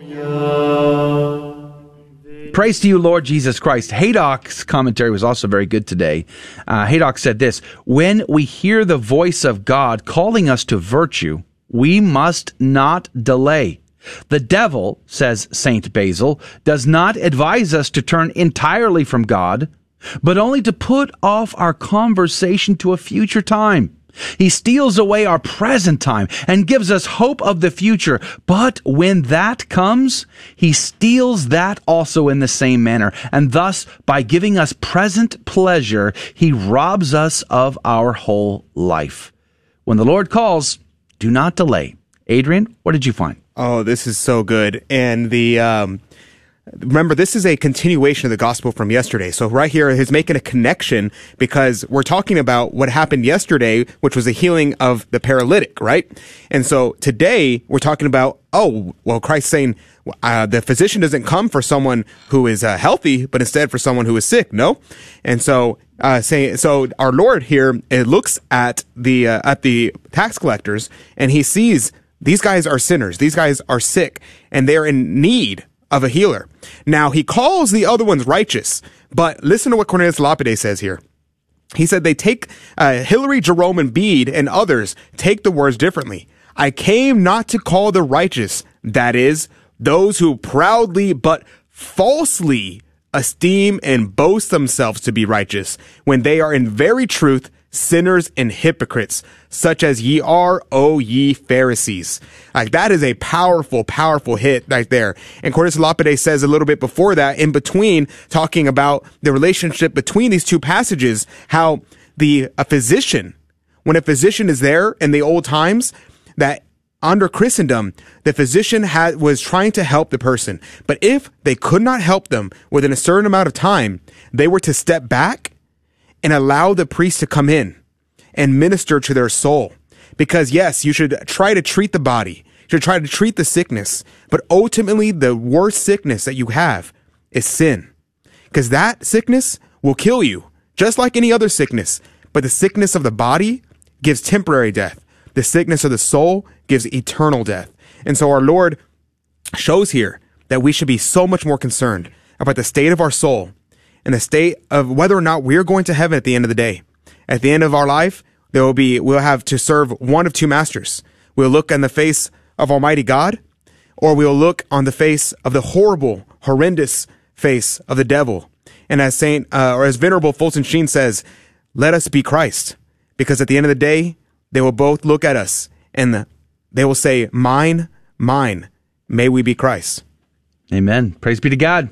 Praise to you, Lord Jesus Christ. Haydock's commentary was also very good today. Uh, Haydock said this When we hear the voice of God calling us to virtue, we must not delay. The devil, says St. Basil, does not advise us to turn entirely from God, but only to put off our conversation to a future time. He steals away our present time and gives us hope of the future. But when that comes, he steals that also in the same manner. And thus, by giving us present pleasure, he robs us of our whole life. When the Lord calls, do not delay. Adrian, what did you find? Oh, this is so good. And the, um, remember, this is a continuation of the gospel from yesterday. So right here, he's making a connection because we're talking about what happened yesterday, which was the healing of the paralytic, right? And so today we're talking about, oh, well, Christ saying, uh, the physician doesn't come for someone who is uh, healthy, but instead for someone who is sick. No, and so uh, saying so, our Lord here it looks at the uh, at the tax collectors and he sees these guys are sinners. These guys are sick and they're in need of a healer. Now he calls the other ones righteous, but listen to what Cornelius Lapide says here. He said they take uh, Hilary, Jerome, and Bede and others take the words differently. I came not to call the righteous, that is, those who proudly but falsely esteem and boast themselves to be righteous, when they are in very truth sinners and hypocrites, such as ye are, O ye Pharisees. Like that is a powerful, powerful hit right there. And Cornelius Lapide says a little bit before that, in between, talking about the relationship between these two passages, how the a physician, when a physician is there in the old times, that under Christendom, the physician had, was trying to help the person. But if they could not help them within a certain amount of time, they were to step back and allow the priest to come in and minister to their soul. Because yes, you should try to treat the body. You should try to treat the sickness. But ultimately, the worst sickness that you have is sin. Because that sickness will kill you, just like any other sickness. But the sickness of the body gives temporary death. The sickness of the soul gives eternal death. And so our Lord shows here that we should be so much more concerned about the state of our soul and the state of whether or not we're going to heaven at the end of the day. At the end of our life, there will be, we'll have to serve one of two masters. We'll look on the face of Almighty God, or we'll look on the face of the horrible, horrendous face of the devil. And as Saint, uh, or as Venerable Fulton Sheen says, let us be Christ. Because at the end of the day, they will both look at us and they will say, mine, mine. May we be Christ. Amen. Praise be to God.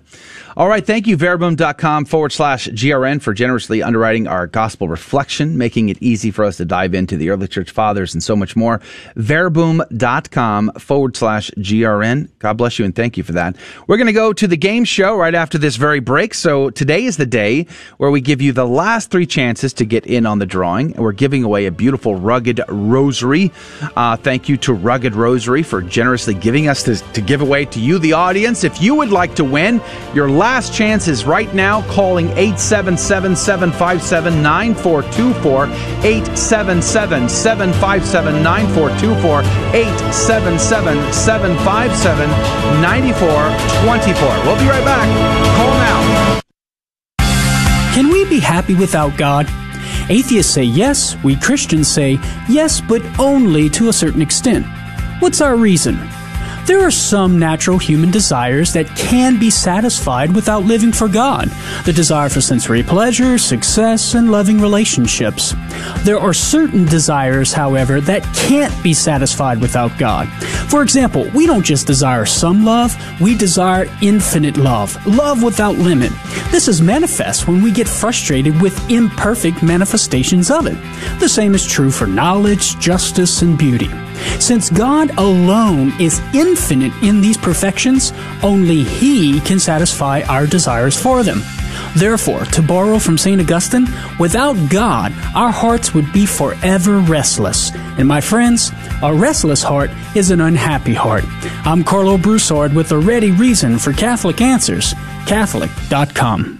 All right. Thank you, Verbum.com forward slash GRN for generously underwriting our gospel reflection, making it easy for us to dive into the early church fathers and so much more. Verbum.com forward slash GRN. God bless you and thank you for that. We're going to go to the game show right after this very break. So today is the day where we give you the last three chances to get in on the drawing. We're giving away a beautiful rugged rosary. Uh, thank you to Rugged Rosary for generously giving us this to give away to you, the audience. If you would like to win, your last chance is right now calling 877 757 9424. 877 757 9424. 877 757 9424. We'll be right back. Call now. Can we be happy without God? Atheists say yes, we Christians say yes, but only to a certain extent. What's our reason? There are some natural human desires that can be satisfied without living for God. The desire for sensory pleasure, success, and loving relationships. There are certain desires, however, that can't be satisfied without God. For example, we don't just desire some love, we desire infinite love, love without limit. This is manifest when we get frustrated with imperfect manifestations of it. The same is true for knowledge, justice, and beauty. Since God alone is infinite in these perfections, only He can satisfy our desires for them. Therefore, to borrow from St. Augustine, without God, our hearts would be forever restless. And my friends, a restless heart is an unhappy heart. I'm Karlo Broussard with a ready reason for Catholic Answers, Catholic.com.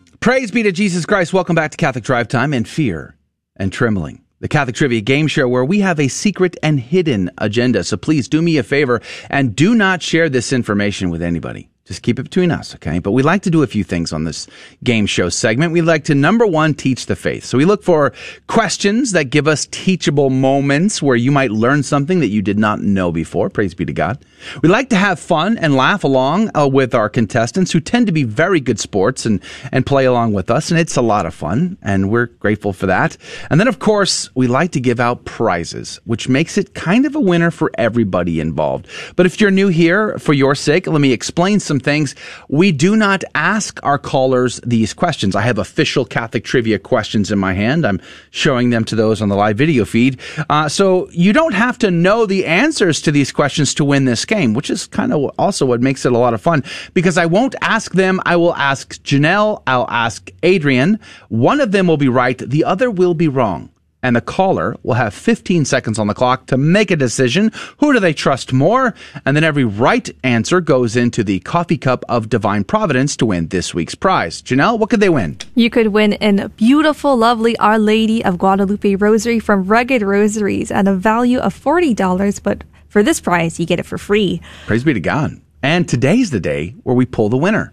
Praise be to Jesus Christ. Welcome back to Catholic Drive Time and Fear and Trembling, the Catholic Trivia Game Show where we have a secret and hidden agenda. So please do me a favor and do not share this information with anybody. Just keep it between us, okay? But we like to do a few things on this game show segment. We like to, number one, teach the faith. So we look for questions that give us teachable moments where you might learn something that you did not know before. Praise be to God. We like to have fun and laugh along uh, with our contestants who tend to be very good sports and, and play along with us. And it's a lot of fun, and we're grateful for that. And then, of course, we like to give out prizes, which makes it kind of a winner for everybody involved. But if you're new here, for your sake, let me explain some things. We do not ask our callers these questions. I have official Catholic trivia questions in my hand. I'm showing them to those on the live video feed. Uh, so you don't have to know the answers to these questions to win this game, which is kind of also what makes it a lot of fun because I won't ask them. I will ask Janelle. I'll ask Adrian. One of them will be right. The other will be wrong and the caller will have 15 seconds on the clock to make a decision. Who do they trust more? And then every right answer goes into the coffee cup of divine providence to win this week's prize. Janelle, what could they win? You could win a beautiful, lovely Our Lady of Guadalupe rosary from Rugged Rosaries at a value of $40, but for this prize, you get it for free. Praise be to God. And today's the day where we pull the winner.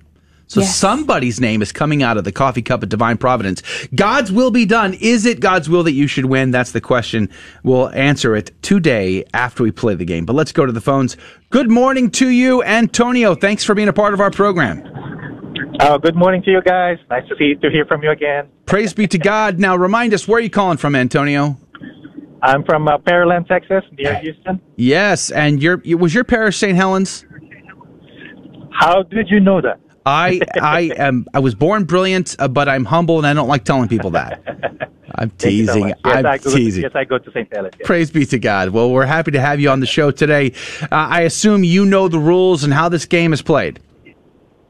So Yes. somebody's name is coming out of the coffee cup of divine providence. God's will be done. Is it God's will that you should win? That's the question. We'll answer it today after we play the game. But let's go to the phones. Good morning to you, Antonio. Thanks for being a part of our program. Oh, good morning to you guys. Nice to see to hear from you again. Praise be to God. Now remind us where are you calling from, Antonio? I'm from uh, Pearland, Texas, near Houston. Yes, and your was your parish St. Helens? How did you know that? I I am I was born brilliant, uh, but I'm humble and I don't like telling people that. I'm you so teasing. Yes, I'm I teasing. To, yes, I go to St. Helens. yes. Praise be to God. Well, we're happy to have you on the show today. Uh, I assume you know the rules and how this game is played.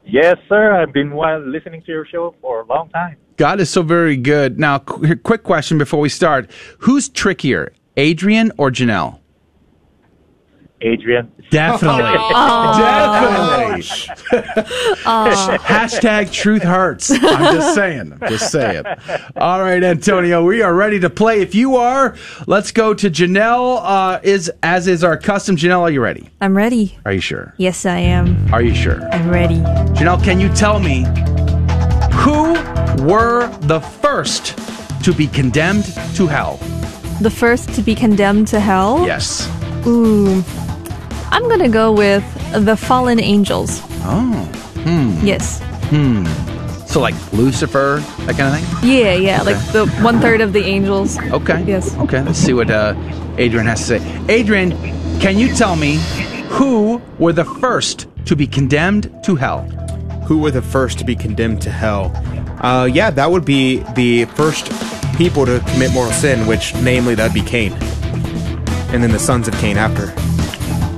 Yes, sir. I've been listening to your show for a long time. God is so very good. Now, qu- quick question before we start: Who's trickier, Adrian or Janelle? Adrian. Definitely. Aw. Definitely. Hashtag truth hurts. I'm just saying. I'm just saying. All right, Antonio, we are ready to play. If you are, let's go to Janelle. Uh, is as is our custom. Janelle, are you ready? I'm ready. Are you sure? Yes, I am. Are you sure? I'm ready. Janelle, can you tell me who were the first to be condemned to hell? The first to be condemned to hell? Yes. Ooh. I'm going to go with the fallen angels. Oh. Hmm. Yes. Hmm. So like Lucifer, that kind of thing. Yeah, yeah, like the one third of the angels. Okay. Yes. Okay. Let's see what uh, Adrian has to say. Adrian, can you tell me who were the first to be condemned to hell? Who were the first to be condemned to hell? Uh, yeah, that would be the first people to commit mortal sin, which namely that'd be Cain, and then the sons of Cain after.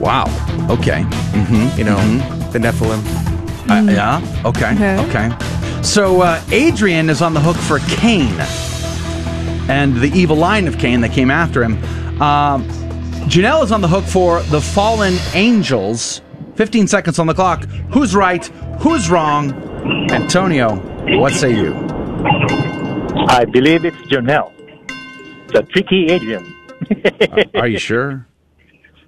Wow. Okay. Mm-hmm. You know, the Nephilim. Uh, yeah. Okay. Okay. Okay. So uh, Adrian is on the hook for Cain and the evil line of Cain that came after him. Um, Janelle is on the hook for the fallen angels. 15 seconds on the clock. Who's right? Who's wrong? Antonio, what say you? I believe it's Janelle. The tricky Adrian. Are you sure?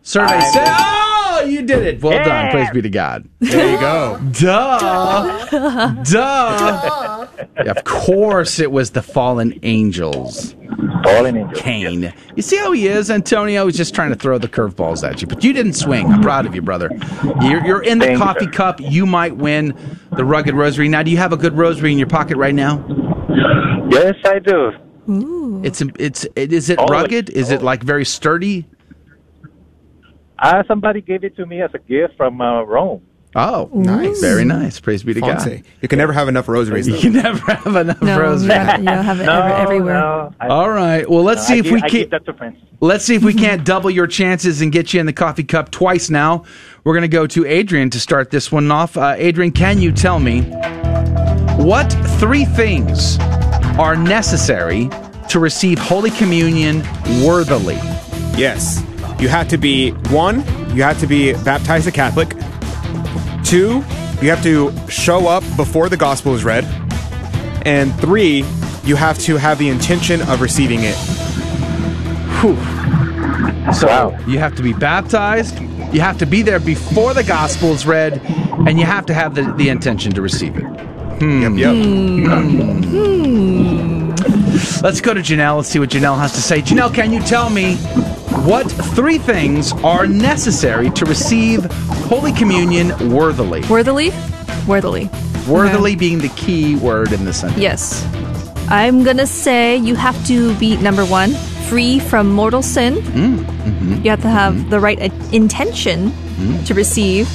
Survey said, "Oh, you did it! Well done. Praise be to God." There you go. Duh, duh. of course, it was the fallen angels. Fallen angels. Cain. You see how he is, Antonio? He's just trying to throw the curveballs at you, but you didn't swing. I'm proud of you, brother. You're, you're in the Thank you, coffee sir. cup. You might win the rugged rosary. Now, do you have a good rosary in your pocket right now? Yes, I do. It's it's it, is it Always. rugged? Is it like very sturdy? Uh, somebody gave it to me as a gift from uh, Rome. Oh, Nice. Very nice. Praise be to Fancy. God. You can never have enough rosaries. You can never have enough No, rosary. you have, you have it No, ever, everywhere. no. I, All right. Well, let's no, see I if give, we can. That to friends. Let's see if we can't double your chances and get you in the coffee cup twice now. We're going to go to Adrian to start this one off. Uh, Adrian, can you tell me what three things are necessary to receive Holy Communion worthily? Yes. You have to be one. You have to be baptized a Catholic. Two. You have to show up before the gospel is read. And three. You have to have the intention of receiving it. Whew. So you have to be baptized, you have to be there before the gospel is read, and you have to have the, the intention to receive it. Hmm. Yep. Let's go to Janelle. Let's see what Janelle has to say. Janelle, can you tell me what three things are necessary to receive Holy Communion worthily? Worthily? Worthily. Worthily being the key word in the sentence. Yes. I'm going to say you have to be, number one, free from mortal sin. Mm, mhm. You have to have the right uh, intention Mm. to receive.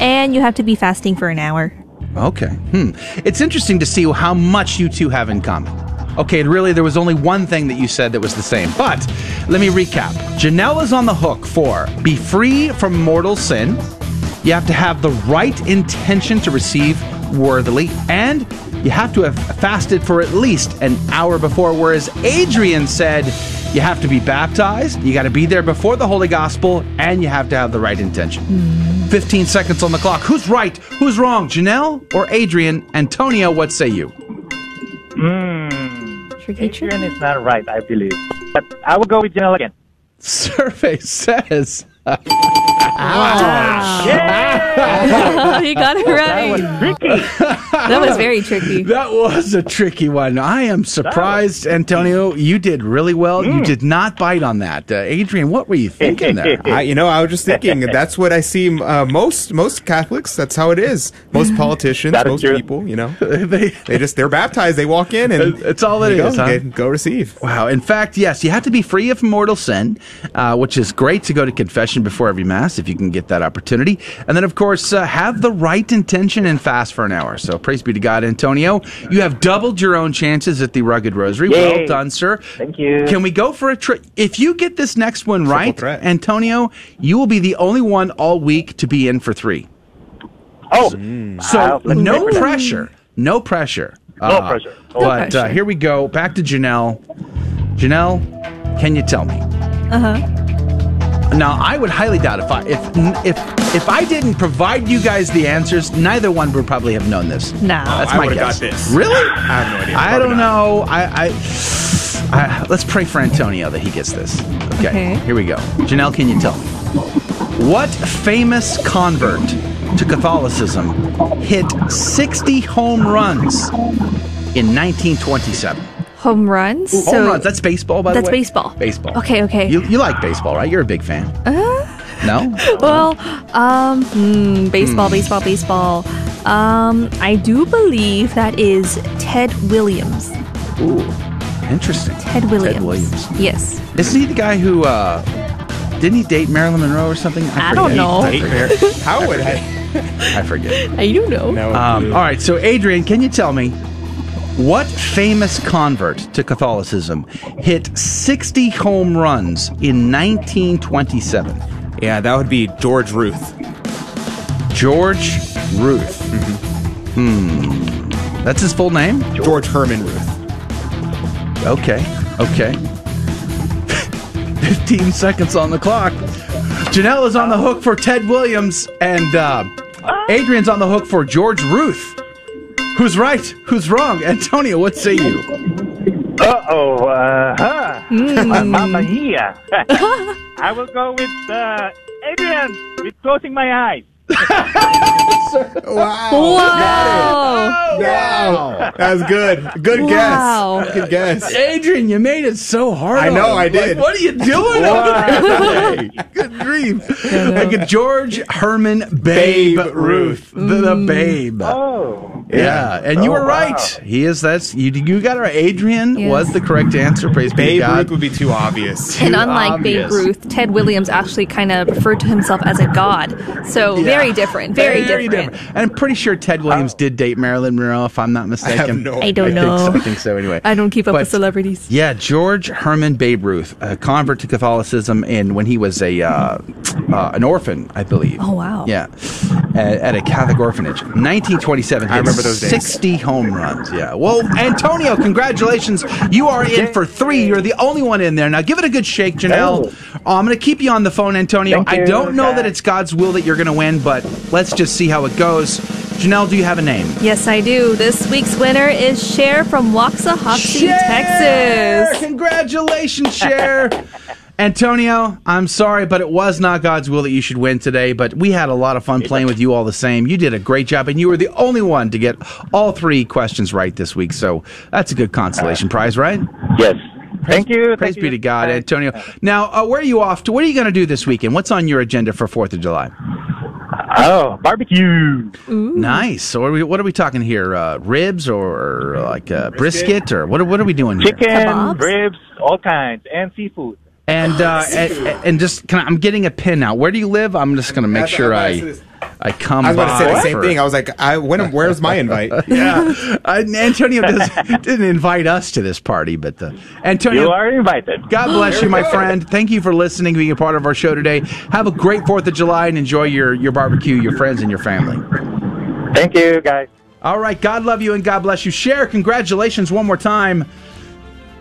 And you have to be fasting for an hour. Okay. Hmm. It's interesting to see how much you two have in common. Okay, and really, there was only one thing that you said that was the same. But let me recap. Janelle is on the hook for be free from mortal sin. You have to have the right intention to receive worthily, and you have to have fasted for at least an hour before. Whereas Adrian said you have to be baptized, you got to be there before the Holy Gospel, and you have to have the right intention. 15 seconds on the clock. Who's right? Who's wrong? Janelle or Adrian? Antonio, what say you? Hmm. Hmm. Adrian is not right, I believe. But I will go with Janelle again. Survey says. Wow. Yeah! he got it right. That was right. tricky. That was very tricky. That was a tricky one. I am surprised, Antonio. You did really well. You Mm. did not bite on that. Uh, Adrian, what were you thinking there? I, you know, I was just thinking that's what I see uh, most most Catholics. That's how it is. Most politicians, most true. people. You know, they they just they're baptized. They walk in and it's all it you is, Go, huh? Go, go receive. Wow. In fact, yes, you have to be free of mortal sin, uh, which is great to go to confession before every Mass if you can get that opportunity. And then, of course, uh, have the right intention and fast for an hour. So praise be to God, Antonio. You have doubled your own chances at the Rugged Rosary. Yay. Well done, sir. Thank you. Can we go for a trip? If you get this next one right, Antonio, you will be the only one all week to be in for three. Oh, So I'll- no wait for that. pressure. No pressure. No pressure. No but pressure. Uh, here we go. Back to Janelle. Janelle, can you tell me? Uh huh. Now, I would highly doubt if I if if if I didn't provide you guys the answers, neither one would probably have known this. No. that's I my would've guess. got this. Really? I have no idea. I Probably don't not. know. I, I, I let's pray for Antonio that he gets this. Okay, Okay. here we go. Janelle, can you tell me what famous convert to Catholicism hit 60 home runs in 1927? Home runs. Home so runs. That's baseball, by that's the way. That's baseball. Baseball. Okay. Okay. You, you like baseball, right? You're a big fan. Uh, No? well, um, hmm, baseball, Hmm. baseball, baseball. Um, I do believe that is Ted Williams. Ooh, interesting. Ted Williams. Ted Williams. Yes. Isn't he the guy who uh didn't he date Marilyn Monroe or something? I don't forget. know. I forget. How would I? I forget. I don't know. Um, all right, so Adrian, can you tell me what famous convert to Catholicism hit 60 home runs in 1927? Yeah, that would be George Ruth. George Ruth. Hmm. That's his full name? George Herman Ruth. Okay. Okay. 15 seconds on the clock. Janelle is on the hook for Ted Williams, and uh, Adrian's on the hook for George Ruth. Who's right? Who's wrong? Antonio, what say you? Uh oh. Uh huh. Hmm. Mamma mia. I will go with uh, Adrian with closing my eyes. Wow. No, that was good. Good Wow. guess. Good guess. Adrian, you made it so hard. I know, him. I Like, did. what are you doing over there? Good grief. Like a George Herman Babe, Babe Ruth. The, the mm. Babe. Oh. Yeah, and you Oh, were right. wow. He is. That's you. You got it right. Adrian Yes. was the correct answer. Praise be to Babe God. Ruth would be too obvious. And Too unlike Babe. Ruth, Ted Williams actually kind of referred to himself as a god. So Yeah. Very different. Very, different. And I'm pretty sure Ted Williams did date Marilyn Monroe, if I'm not mistaken. I, no I don't think know. so, I think so. Anyway, I don't keep up But- with celebrities. Yeah, George Herman Babe Ruth, a convert to Catholicism, in when he was a uh, uh, an orphan, I believe. Oh, wow. Yeah, at, at a Catholic orphanage. 1927. I remember those days. 60 home runs. Yeah. Well, Antonio, congratulations. You are in for three. You're the only one in there. Now, give it a good shake, Janelle. Oh, I'm going to keep you on the phone, Antonio. Thank I don't know that it's God's will that you're going to win, but let's just see how it goes. Janelle, do you have a name? Yes, I do. This week's winner is Cher from Waxahachie, Cher! Texas. Congratulations, Cher. Antonio, I'm sorry, but it was not God's will that you should win today. But we had a lot of fun playing with you all the same. You did a great job, and you were the only one to get all three questions right this week. So that's a good consolation prize, right? Yes. Thank you. Praise Thank be you. to God, Antonio. Now, uh, where are you off to? What are you going to do this weekend? What's on your agenda for Fourth of July? Oh, barbecue. Nice. So, what are we, what are we talking here? Uh, ribs or like uh, brisket. or what? Are, what are we doing here? Chicken, Kebabs? ribs, all kinds, and seafood. And uh, and, and just can I, I'm getting a pin now. Where do you live? I'm just going to make That's- sure I I about to say I come. I was about to say the same for- thing. I was like, I, when, where's my invite? yeah, uh, Antonio does, didn't invite us to this party, but uh, Antonio, You are invited. God bless you, my friend. Thank you for listening, being a part of our show today. Have a great Fourth of July and enjoy your your barbecue, your friends, and your family. Thank you, guys. All right, God love you and God bless you. Cher, congratulations one more time.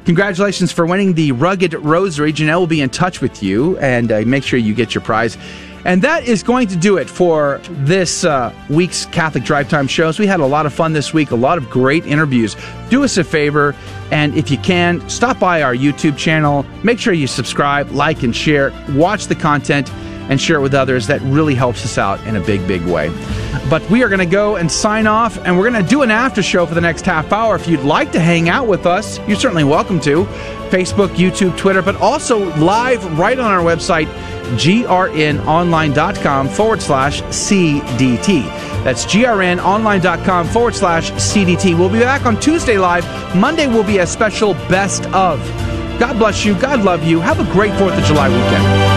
Congratulations for winning the Rugged Rosary. Janelle will be in touch with you and uh, make sure you get your prize. And that is going to do it for this uh, week's Catholic Drive Time shows. We had a lot of fun this week, a lot of great interviews. Do us a favor, and if you can, stop by our YouTube channel. Make sure you subscribe, like, and share. Watch the content. And share it with others. That really helps us out in a big, big way. But we are going to go and sign off, and we're going to do an after show for the next half hour. If you'd like to hang out with us, you're certainly welcome to. Facebook, YouTube, Twitter, but also live right on our website, grnonline.com forward slash CDT. That's grnonline.com forward slash CDT. We'll be back on Tuesday live. Monday will be a special best of. God bless you. God love you. Have a great 4th of July weekend.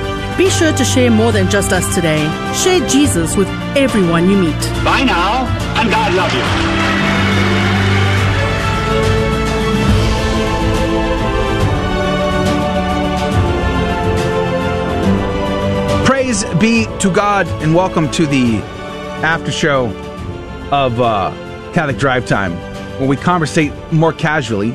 Be sure to share more than just us today. Share Jesus with everyone you meet. Bye now, and God love you. Praise be to God, and welcome to the after show of uh, Catholic Drive Time, where we conversate more casually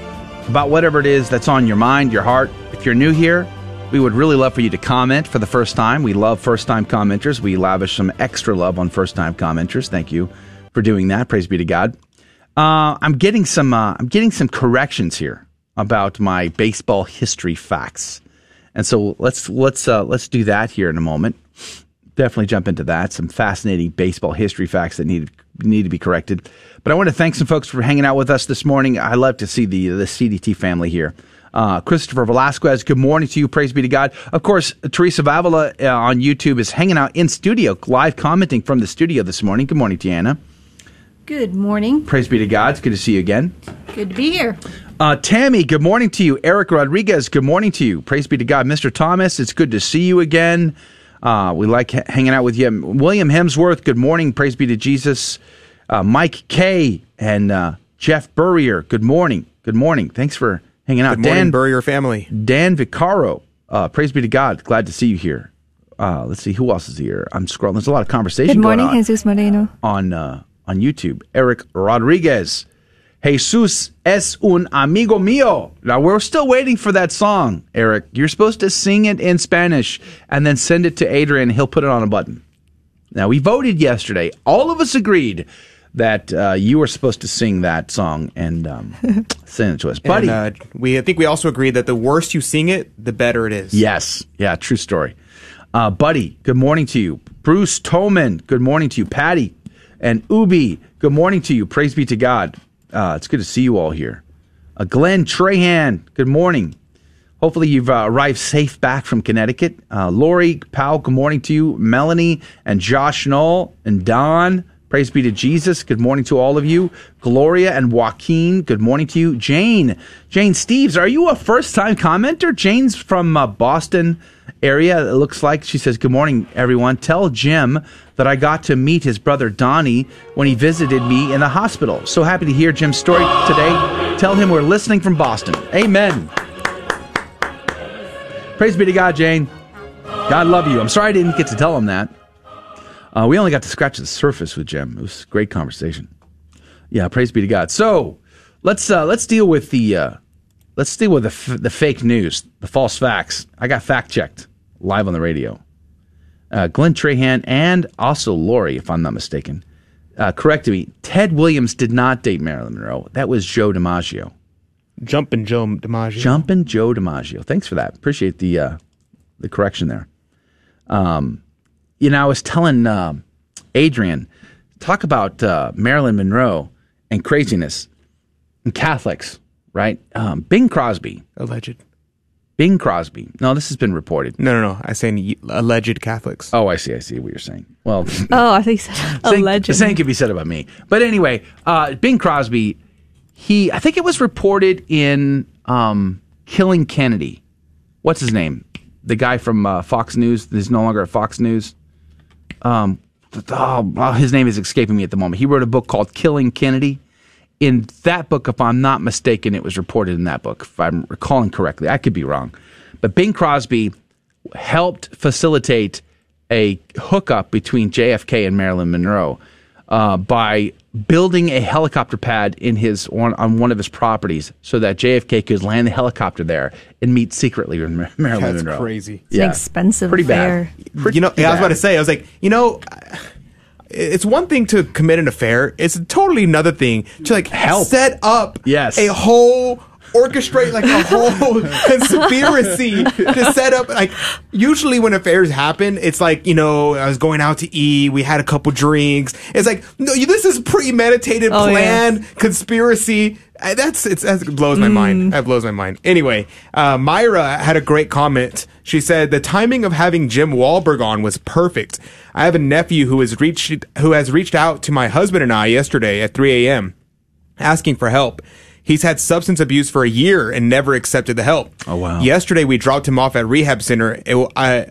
about whatever it is that's on your mind, your heart. If you're new here, we would really love for you to comment for the first time. We love first time commenters. We lavish some extra love on first time commenters. Thank you for doing that. Praise be to God. Uh, I'm getting some. Uh, I'm getting some corrections here about my baseball history facts, and so let's let's uh, let's do that here in a moment. Definitely jump into that. Some fascinating baseball history facts that need need to be corrected. But I want to thank some folks for hanging out with us this morning. I love to see the the CDT family here. Uh, Christopher Velasquez, good morning to you. Praise be to God. Of course, Teresa Vavala uh, on YouTube is hanging out in studio, live commenting from the studio this morning. Good morning, Tiana. Good morning. Praise be to God. It's good to see you again. Good to be here. Uh, Tammy, good morning to you. Eric Rodriguez, good morning to you. Praise be to God. Mr. Thomas, it's good to see you again. Uh, we like ha- hanging out with you. William Hemsworth, good morning. Praise be to Jesus. Uh, Mike K and uh, Jeff Burrier, good morning. Good morning. Thanks for hanging out. Good morning, Dan Burrier family. Dan Vaccaro, uh, praise be to God. Glad to see you here. Uh, let's see who else is here. I'm scrolling. There's a lot of conversation Good morning, going on Jesus Moreno. on uh, on YouTube. Eric Rodriguez. Jesus es un amigo mío. Now we're still waiting for that song, Eric. You're supposed to sing it in Spanish and then send it to Adrian. He'll put it on a button. Now we voted yesterday. All of us agreed that uh, you were supposed to sing that song and um, send it to us, buddy. And, uh, we I think we also agreed that the worse you sing it, the better it is. Yes. Yeah, true story. Uh, Buddy, good morning to you. Bruce Toman, good morning to you. Patty and Ubi, good morning to you. Praise be to God. Uh, it's good to see you all here. Uh, Glenn Trahan, good morning. Hopefully you've uh, arrived safe back from Connecticut. Uh, Lori Powell, good morning to you. Melanie and Josh Knoll and Don, praise be to Jesus. Good morning to all of you. Gloria and Joaquin, good morning to you. Jane, Jane Steves, are you a first time commenter? Jane's from uh, Boston area, it looks like. She says, Good morning, everyone. Tell Jim that I got to meet his brother Donnie when he visited me in the hospital. So happy to hear Jim's story today. Tell him we're listening from Boston. Amen. Praise be to God, Jane. God love you. I'm sorry I didn't get to tell him that. Uh, we only got to scratch the surface with Jim. It was a great conversation. Yeah, praise be to God. So let's uh, let's deal with the uh, let's deal with the f- the fake news, the false facts. I got fact checked live on the radio. Uh, Glenn Trahan and also Lori, if I'm not mistaken, uh, corrected me. Ted Williams did not date Marilyn Monroe. That was Joe DiMaggio. Jumpin' Joe DiMaggio. Jumpin' Joe DiMaggio. Thanks for that. Appreciate the uh, the correction there. Um, you know, I was telling uh, Adrian, talk about uh, Marilyn Monroe and craziness and Catholics, right? Um, Bing Crosby. Alleged. Bing Crosby. No, this has been reported. No, no, no. I say y- alleged Catholics. Oh, I see. I see what you're saying. Well, Oh, I think so. alleged. the same could be said about me. But anyway, uh, Bing Crosby, he, I think it was reported in um, Killing Kennedy. What's his name? The guy from uh, Fox News. He's no longer at Fox News. Um, oh, oh, his name is escaping me at the moment. He wrote a book called Killing Kennedy. In that book, if I'm not mistaken, it was reported in that book, if I'm recalling correctly. I could be wrong. But Bing Crosby helped facilitate a hookup between JFK and Marilyn Monroe. Uh, by building a helicopter pad in his on, on one of his properties so that JFK could land the helicopter there and meet secretly with Mar- Marilyn That's Monroe. crazy. It's an expensive pretty affair. bad. you know, yeah, I was about to say, I was like, you know, it's one thing to commit an affair. It's totally another thing to like Help. set up Yes. a whole orchestrate like a whole conspiracy to set up like usually when affairs happen it's like you know i was going out to eat we had a couple drinks. It's like no this is premeditated Oh, yeah. planned conspiracy. Uh, that's it's that blows my mind. That blows my mind. Anyway uh, myra had a great comment. She said the timing of having jim Wahlberg on was perfect. I have a nephew who has reached who has reached out to my husband and i yesterday at 3 a.m asking for help. He's had substance abuse for a year and never accepted the help. Oh, wow. Yesterday we dropped him off at rehab center. It I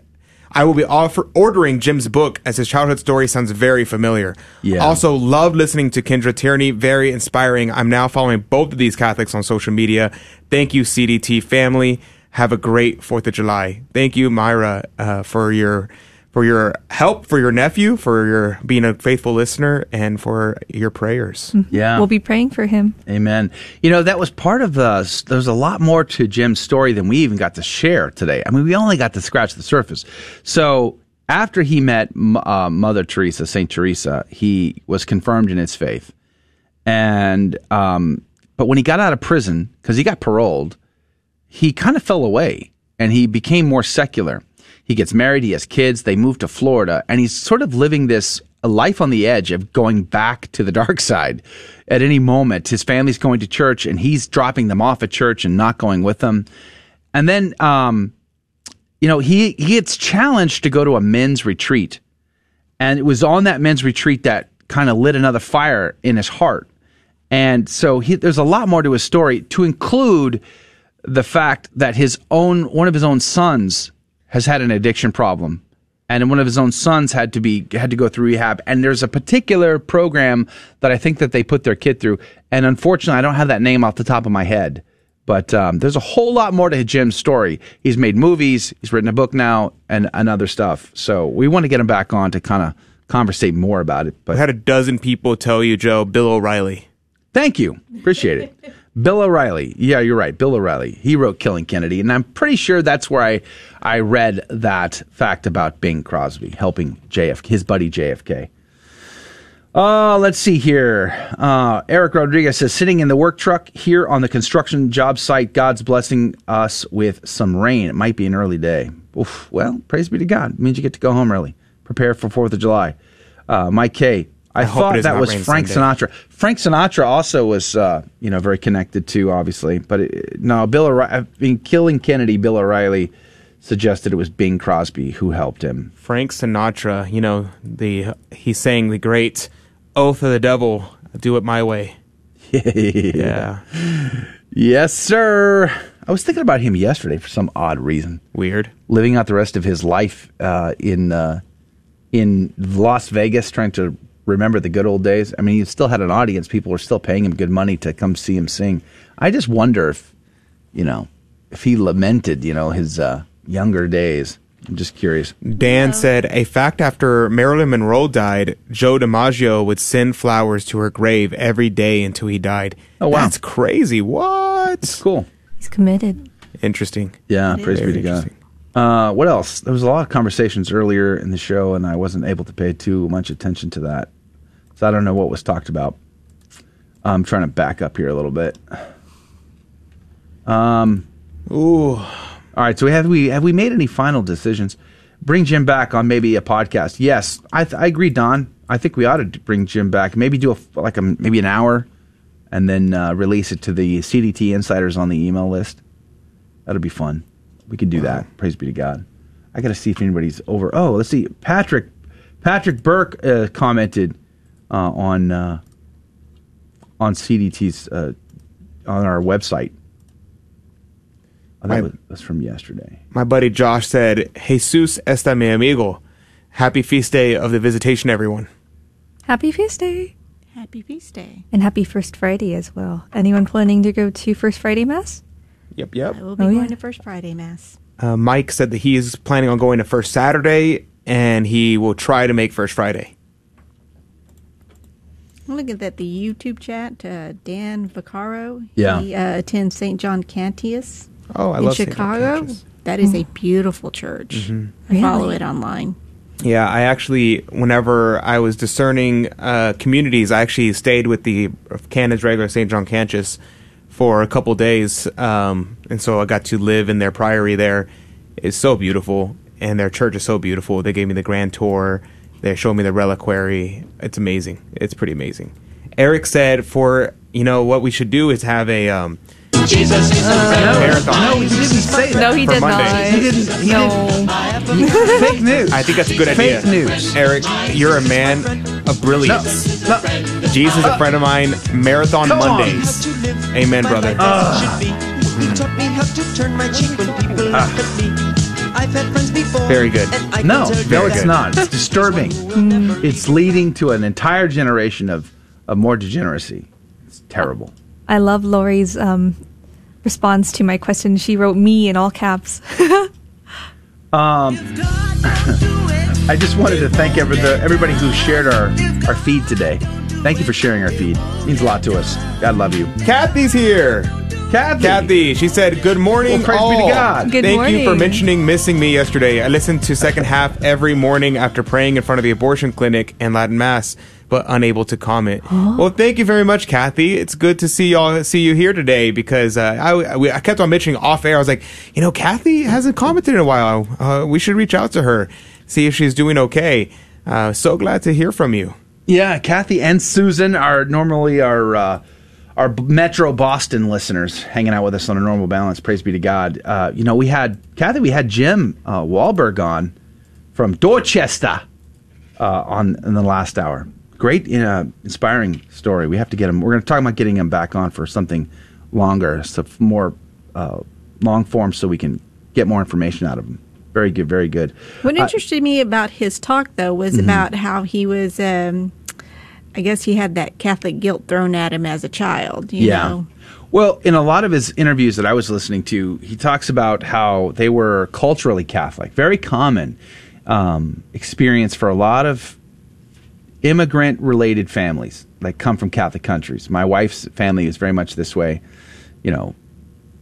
I will be offer, ordering Jim's book as his childhood story sounds very familiar. Yeah. Also love listening to Kendra Tierney, very inspiring. I'm now following both of these Catholics on social media. Thank you CDT family. Have a great 4th of July. Thank you Myra uh, for your for your help, for your nephew, for your being a faithful listener and for your prayers. Yeah. We'll be praying for him. Amen. You know, that was part of the, there's a lot more to Jim's story than we even got to share today. I mean, we only got to scratch the surface. So after he met uh, Mother Teresa, St. Teresa, he was confirmed in his faith. And, um, but when he got out of prison, because he got paroled, he kind of fell away and he became more secular. He gets married, he has kids, they move to Florida, and he's sort of living this life on the edge of going back to the dark side at any moment. His family's going to church and he's dropping them off at church and not going with them. And then, um, you know, he, he gets challenged to go to a men's retreat. And it was on that men's retreat that kind of lit another fire in his heart. And so he, there's a lot more to his story to include the fact that his own, one of his own sons has had an addiction problem and one of his own sons had to be had to go through rehab and there's a particular program that i think that they put their kid through and unfortunately i don't have that name off the top of my head but um, there's a whole lot more to jim's story he's made movies he's written a book now and, and other stuff so we want to get him back on to kind of conversate more about it I but had a dozen people tell you, Joe, Bill O'Reilly. Thank you. Appreciate it. Bill O'Reilly. Yeah, you're right. Bill O'Reilly. He wrote Killing Kennedy. And I'm pretty sure that's where I, I read that fact about Bing Crosby helping JFK, his buddy JFK. Uh, let's see here. Uh, Eric Rodriguez says, sitting in the work truck here on the construction job site, God's blessing us with some rain. It might be an early day. Oof, well, praise be to God. It means you get to go home early. Prepare for 4th of July. Uh, Mike K. I, I thought that was Frank Sunday. Sinatra. Frank Sinatra also was, uh, you know, very connected to, obviously. But it, no, Bill O'Reilly, I mean, killing Kennedy, Bill O'Reilly suggested it was Bing Crosby who helped him. Frank Sinatra, you know, the he sang the great Oath of the Devil, Do It My Way. yeah. Yes, sir. I was thinking about him yesterday for some odd reason. Weird. Living out the rest of his life uh, in uh, in Las Vegas, trying to remember the good old days. I mean, he still had an audience. People were still paying him good money to come see him sing. I just wonder if, you know, if he lamented, you know, his uh, younger days. I'm just curious. Dan said, a fact after Marilyn Monroe died, Joe DiMaggio would send flowers to her grave every day until he died. Oh, wow. That's crazy. What? It's cool. He's committed. Interesting. Yeah, It praise is. be to God. Uh, what else? There was a lot of conversations earlier in the show, and I wasn't able to pay too much attention to that. So I don't know what was talked about. I'm trying to back up here a little bit. Um. Ooh. All right. So have we have we made any final decisions? Bring Jim back on maybe a podcast. Yes, I th- I agree, Don. I think we ought to bring Jim back. Maybe do a like a maybe an hour, and then uh, release it to the CDT insiders on the email list. That'll be fun. We could do that. Praise be to God. I got to see if anybody's over. Oh, let's see. Patrick Patrick Burke uh, commented on uh, on CDT's uh, on our website. Oh, that My- was, that's from yesterday. My buddy Josh said, Jesus está mi amigo. Happy feast day of the visitation, everyone. Happy Feast Day. Happy Feast Day. And happy First Friday as well. Anyone planning to go to First Friday Mass? Yep, yep. I will be Oh, going yeah. to First Friday Mass. Uh, Mike said that he is planning on going to First Saturday and he will try to make First Friday. I'm looking at that the YouTube chat. Uh, Dan Vaccaro. Yeah. He uh, attends St. John Cantius. Oh, I in love St. John Chicago. Cantius. That is a beautiful church. Mhm. I follow it online. Yeah, I actually, whenever I was discerning uh, communities, I actually stayed with the Canon's regular St. John Cantius for a couple days, um, and so I got to live in their priory there. It's so beautiful, and their church is so beautiful. They gave me the grand tour. They showed me the reliquary. It's amazing. It's pretty amazing. Eric said, for you know what we should do is have a um, Jesus is marathon. No, he didn't say that. No, he For did Monday. not. He didn't. He no. Fake news. I think that's a good idea. Fake news. Eric, you're a man of brilliance. Jesus, a friend of mine, Marathon Come on. Mondays. Amen, brother. Very good. No, no, it's not. It's disturbing. it's leading to an entire generation of, of more degeneracy. It's terrible. I love Lori's um, response to my question. She wrote me in all caps. Um, I just wanted to thank every, the, everybody who shared our, our feed today. Thank you for sharing our feed. It means a lot to us. God love you. Kathy's here. Kathy. Kathy, she said, "Good morning, Well, praise be to all. God. Good Thank you for mentioning missing me yesterday. I listened to second half every morning after praying in front of the abortion clinic and Latin mass, but unable to comment. Well, thank you very much, Kathy. It's good to see y'all see you here today because uh, I we- I kept on mentioning off air. I was like, you know, Kathy hasn't commented in a while. Uh, we should reach out to her, see if she's doing okay. Uh, so glad to hear from you. Yeah, Kathy and Susan are normally our uh, our Metro Boston listeners hanging out with us on a normal balance. Praise be to God. Uh, you know, we had Kathy, we had Jim uh, Wahlberg on from Dorchester uh, on in the last hour. Great, uh, inspiring story. We have to get him. We're going to talk about getting him back on for something longer, so more uh, long form, so we can get more information out of him. Very good, very good. What Uh, interested me about his talk, though, was Mhm. about how he was. Um, I guess he had that Catholic guilt thrown at him as a child. You yeah. Know? Well, in a lot of his interviews that I was listening to, he talks about how they were culturally Catholic, very common um, experience for a lot of immigrant related families that come from Catholic countries. My wife's family is very much this way. You know,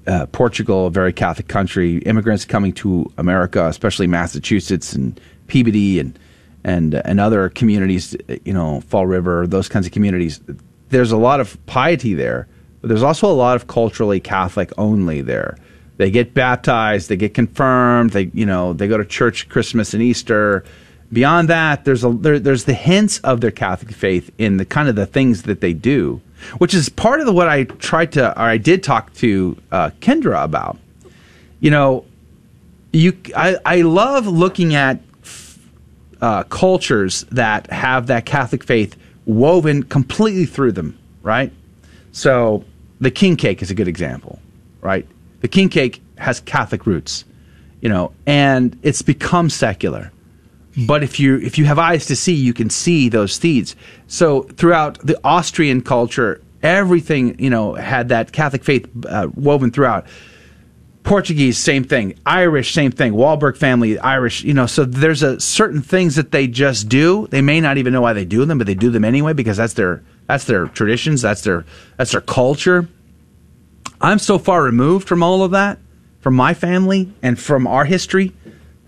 uh, Portugal, a very Catholic country, immigrants coming to America, especially Massachusetts and Peabody and and and other communities, you know, Fall River, those kinds of communities. There's a lot of piety there, but there's also a lot of culturally Catholic only there. They get baptized, they get confirmed, they you know they go to church Christmas and Easter. Beyond that, there's a there, there's the hints of their Catholic faith in the kind of the things that they do, which is part of the, what I tried to or I did talk to uh, Kendra about. You know, you I, I love looking at uh, cultures that have that Catholic faith woven completely through them, right? So the king cake is a good example, right? The king cake has Catholic roots, you know, and it's become secular. But if you if you have eyes to see, you can see those seeds. So throughout the Austrian culture, everything you know had that Catholic faith uh, woven throughout. Portuguese, same thing. Irish, same thing. Wahlberg family, Irish. You know, so there's a certain things that they just do. They may not even know why they do them, but they do them anyway because that's their that's their traditions. That's their that's their culture. I'm so far removed from all of that, from my family and from our history,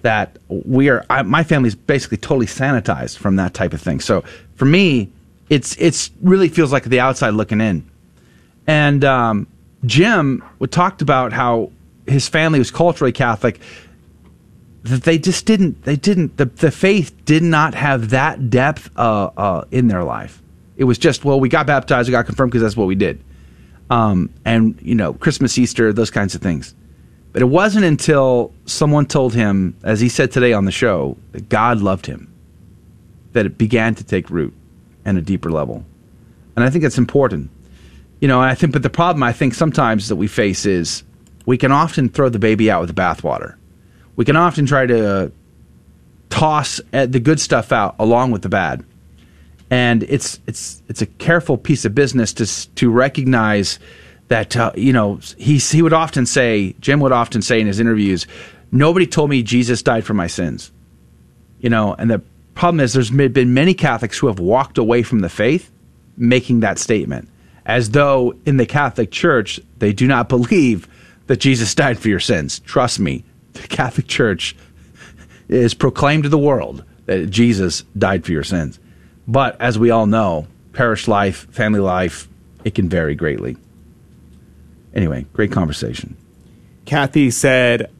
that we are. I, my family's basically totally sanitized from that type of thing. So for me, it's it's really feels like the outside looking in. And um, Jim talked about how his family was culturally Catholic. That they just didn't. They didn't. The the faith did not have that depth uh, uh, in their life. It was just well, we got baptized, we got confirmed because that's what we did. Um, and you know, Christmas, Easter, those kinds of things. But it wasn't until someone told him, as he said today on the show, that God loved him, that it began to take root and a deeper level. And I think that's important. You know, I think, but the problem I think sometimes that we face is we can often throw the baby out with the bathwater. We can often try to toss uh, the good stuff out along with the bad. And it's it's it's a careful piece of business to to recognize that uh, you know he he would often say Jim would often say in his interviews, nobody told me Jesus died for my sins. You know, and the problem is there's been many Catholics who have walked away from the faith making that statement, as though in the Catholic Church they do not believe that Jesus died for your sins. Trust me, the Catholic Church is proclaimed to the world that Jesus died for your sins. But as we all know, parish life, family life, it can vary greatly. Anyway, great conversation. Kathy said,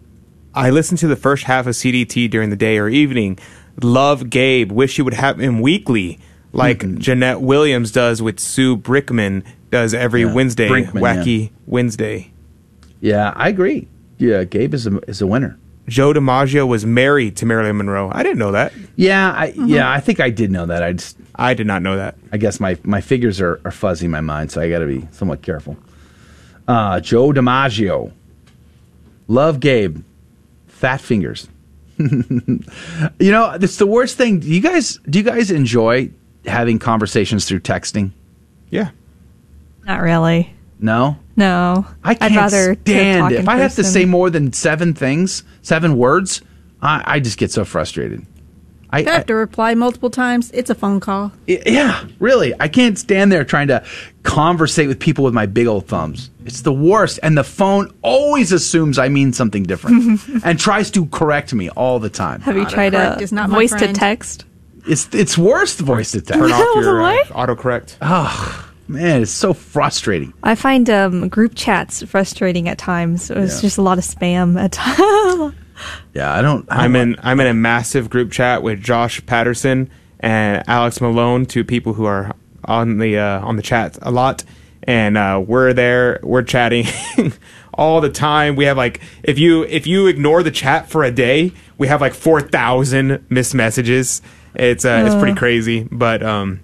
I listened to the first half of CDT during the day or evening. Love Gabe. Wish you would have him weekly, like Mm-hmm. Jeanette Williams does with Sue Brickman does every Yeah, Wednesday. Brinkman, Wacky yeah. Wednesday. Yeah, I agree. Yeah, Gabe is a, is a winner. Joe DiMaggio was married to Marilyn Monroe. I didn't know that. Yeah, I yeah, I think I did know that. I just I did not know that. I guess my my figures are, are fuzzy in my mind, so I got to be somewhat careful. Uh, Joe DiMaggio, love Gabe, fat fingers. you know, it's the worst thing. Do you guys do you guys enjoy having conversations through texting? Yeah. Not really. No. No. I can't would rather to stand it. in If I have to say more than seven things, seven words, I, I just get so frustrated. I, I have to reply multiple times, it's a phone call. Yeah, really. I can't stand there trying to conversate with people with my big old thumbs. It's the worst. And the phone always assumes I mean something different and tries to correct me all the time. Have you tried Autocorrect a is not voice to text? It's it's worse voice to text. Turn off your uh, autocorrect. Oh man, it's so frustrating. I find um, group chats frustrating at times. It's Yeah. just a lot of spam at times. Yeah, I don't. I I'm in I'm in a massive group chat with Josh Patterson and Alex Malone, two people who are on the uh, on the chat a lot, and uh, we're there, we're chatting all the time. We have like if you if you ignore the chat for a day, we have like four thousand missed messages. It's uh, it's pretty Uh. crazy, but um,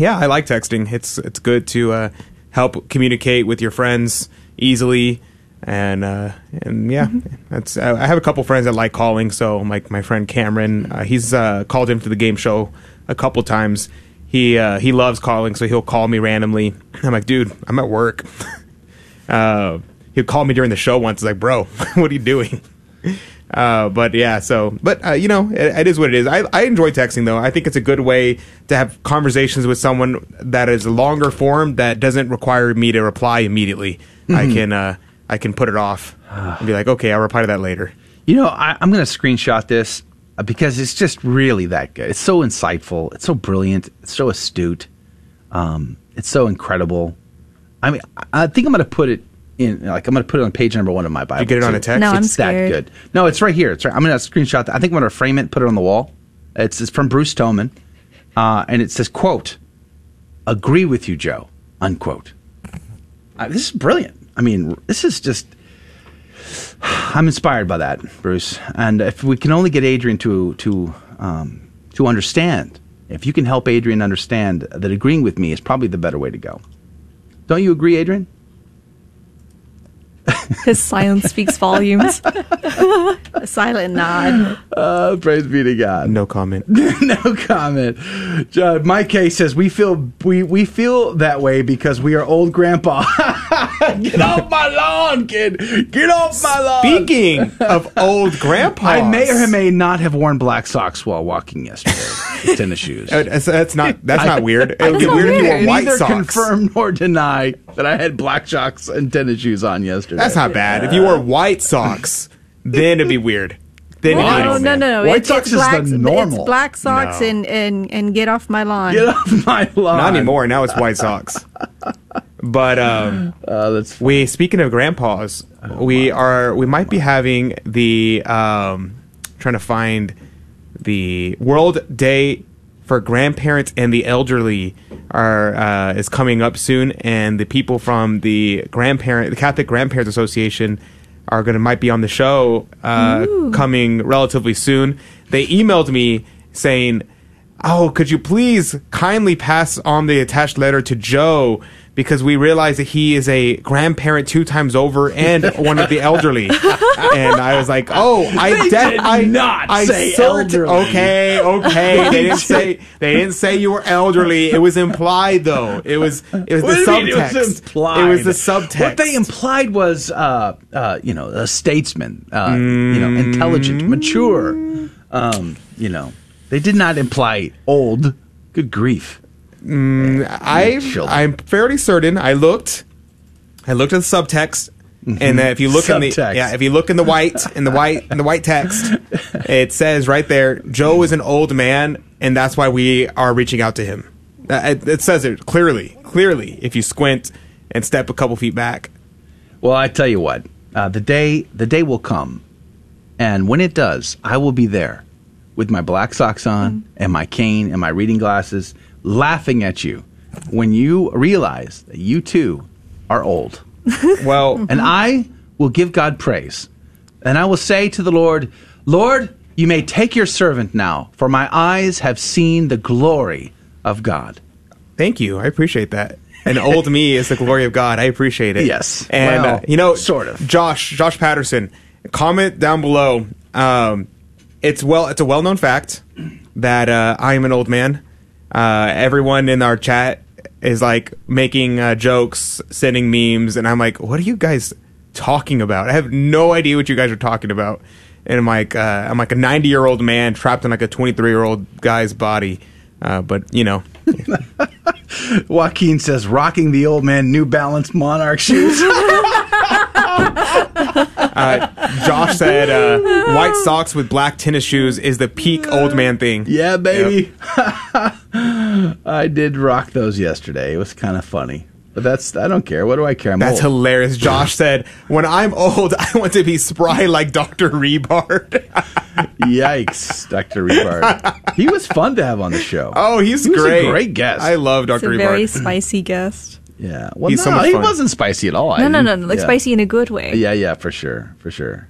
yeah, I like texting. It's it's good to uh, help communicate with your friends easily, and uh, and yeah, that's. I I have a couple friends that like calling. So like my friend Cameron, uh, he's uh, called to the game show a couple times. He uh, he loves calling, so he'll call me randomly. I'm like, dude, I'm at work. uh, he'll call me during the show once. It's like, bro, what are you doing? Uh, but yeah, so but uh, you know, it, it is what it is. I, I enjoy texting though. I think it's a good way to have conversations with someone that is longer form that doesn't require me to reply immediately. I Mhm. can uh, I can put it off and be like, okay, I'll reply to that later. You know, I, I'm going to screenshot this uh, because it's just really that good. It's so insightful. It's so brilliant. It's so astute. Um, it's so incredible. I mean, I I think I'm going to put it in. Like, I'm going to put it on page number one of my Bible. get it on a text? No, I'm it's that scared. good. No, it's right here. It's right. I'm going to screenshot that. I think I'm going to frame it, put it on the wall. It's, it's from Bruce Toman, uh, and it says, "quote Agree with you, Joe." Unquote. Uh, this is brilliant. I mean, this is just. I'm inspired by that, Bruce. And if we can only get Adrian to to um, to understand, if you can help Adrian understand that agreeing with me is probably the better way to go. Don't you agree, Adrian? His silence speaks volumes. A silent nod. Uh, praise be to God. No comment. no comment. Uh, Mike K says we feel we we feel that way because we are old grandpa. Get off my lawn, kid. Get off my lawn. Speaking of old grandpa, I may or may not have worn black socks while walking yesterday. with tennis shoes. Uh, that's, that's not that's not weird. It would be weird if you wore neither white socks. confirm nor deny that I had black socks and tennis shoes on yesterday. That's not bad. If you wore white socks, then it'd be weird. Then it'd be No, no, no, no. White It's- socks it's is black, the normal. It's black socks No. and, and, and get off my lawn. Get off my lawn. Not anymore. Now it's white socks. But um, Uh, that's we speaking of grandpas, we are we might be having the um, trying to find the World Day for Grandparents and the Elderly are uh, is coming up soon, and the people from the grandparent the Catholic Grandparents Association are gonna might be on the show uh, coming relatively soon. They emailed me saying. Oh, could you please kindly pass on the attached letter to Joe because we realize that he is a grandparent two times over and one of the elderly. and I was like, oh, I They de- did I not I say cert- elderly. Okay, okay. They didn't say they didn't say you were elderly. It was implied though. It was it was What the mean subtext. It was implied. It was the subtext. What they implied was, uh, uh, you know, a statesman, uh, you know, intelligent, mature. Um, you know, they did not imply old. Good grief. Mm, I I'm fairly certain. I looked. I looked at the subtext, and uh, if you look in the yeah, if you look in the white in the white in the white text, it says right there, Joe is an old man, and that's why we are reaching out to him. Uh, It, it says it clearly, clearly. If you squint and step a couple feet back, Well, I tell you what, uh, the day the day will come, and when it does, I will be there with my black socks on and my cane and my reading glasses, laughing at you when you realize that you too are old. well, and I will give God praise, and I will say to the Lord, Lord, you may take your servant now, for my eyes have seen the glory of God. Thank you. I appreciate that. And old me is the glory of God. I appreciate it. Yes. And Well, uh, you know, sort of. Josh, Josh Patterson, comment down below. Um, it's well, it's a well-known fact that uh, I am an old man. Uh, everyone in our chat is like making uh, jokes, sending memes, and I'm like, "What are you guys talking about? I have no idea what you guys are talking about." And I'm like, uh, I'm like a 90 year old man trapped in like a 23 year old guy's body. Uh, but you know, Joaquin says, rocking the old man New Balance Monarch shoes. Uh, Josh said uh, white socks with black tennis shoes is the peak old man thing. Yeah, baby. I did rock those yesterday. It was kind of funny. But that's, I don't care. What do I care? I'm That's old. hilarious. Josh said, "When I'm old, I want to be spry like Doctor Rebard." Yikes, Dr. Rebard. He was fun to have on the show. Oh, he's he was great. a great guest. I love Doctor a very spicy guest. Yeah. Well, He's no, so much he fun. wasn't spicy at all. I No, no, no, no, like yeah. spicy in a good way. Yeah, yeah, for sure, for sure.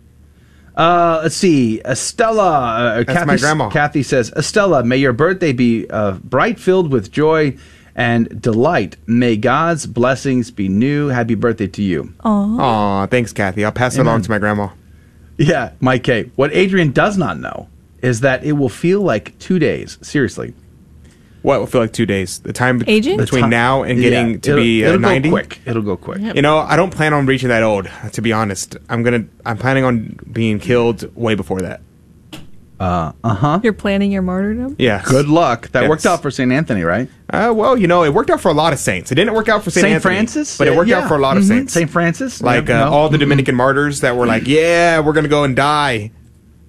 Uh, let's see. Estella. Uh, That's Kathy, my grandma. Kathy says, Estella, may your birthday be uh, bright, filled with joy and delight. May God's blessings be new. Happy birthday to you. Aw, thanks, Kathy. I'll pass it Amen. on to my grandma. Yeah, Mike K. What Adrian does not know is that it will feel like two days. Seriously. What will feel like two days? The time be- Aging? The between ti- now and Yeah, getting to it'll- be uh, it'll go quick. It'll go quick. You know, I don't plan on reaching that old. To be honest, I'm gonna. I'm planning on being killed way before that. Uh huh. You're planning your martyrdom? Yeah. Good luck. That Yes. worked out for St. Anthony, right? Uh, well, you know, it worked out for a lot of saints. It didn't work out for Saint, St. Anthony, Francis? but it Yeah, worked yeah. out for a lot of Mhm. saints. St. Francis? like Yeah, uh, no. all the Mhm. Dominican martyrs that were like, "Yeah, we're gonna go and die,"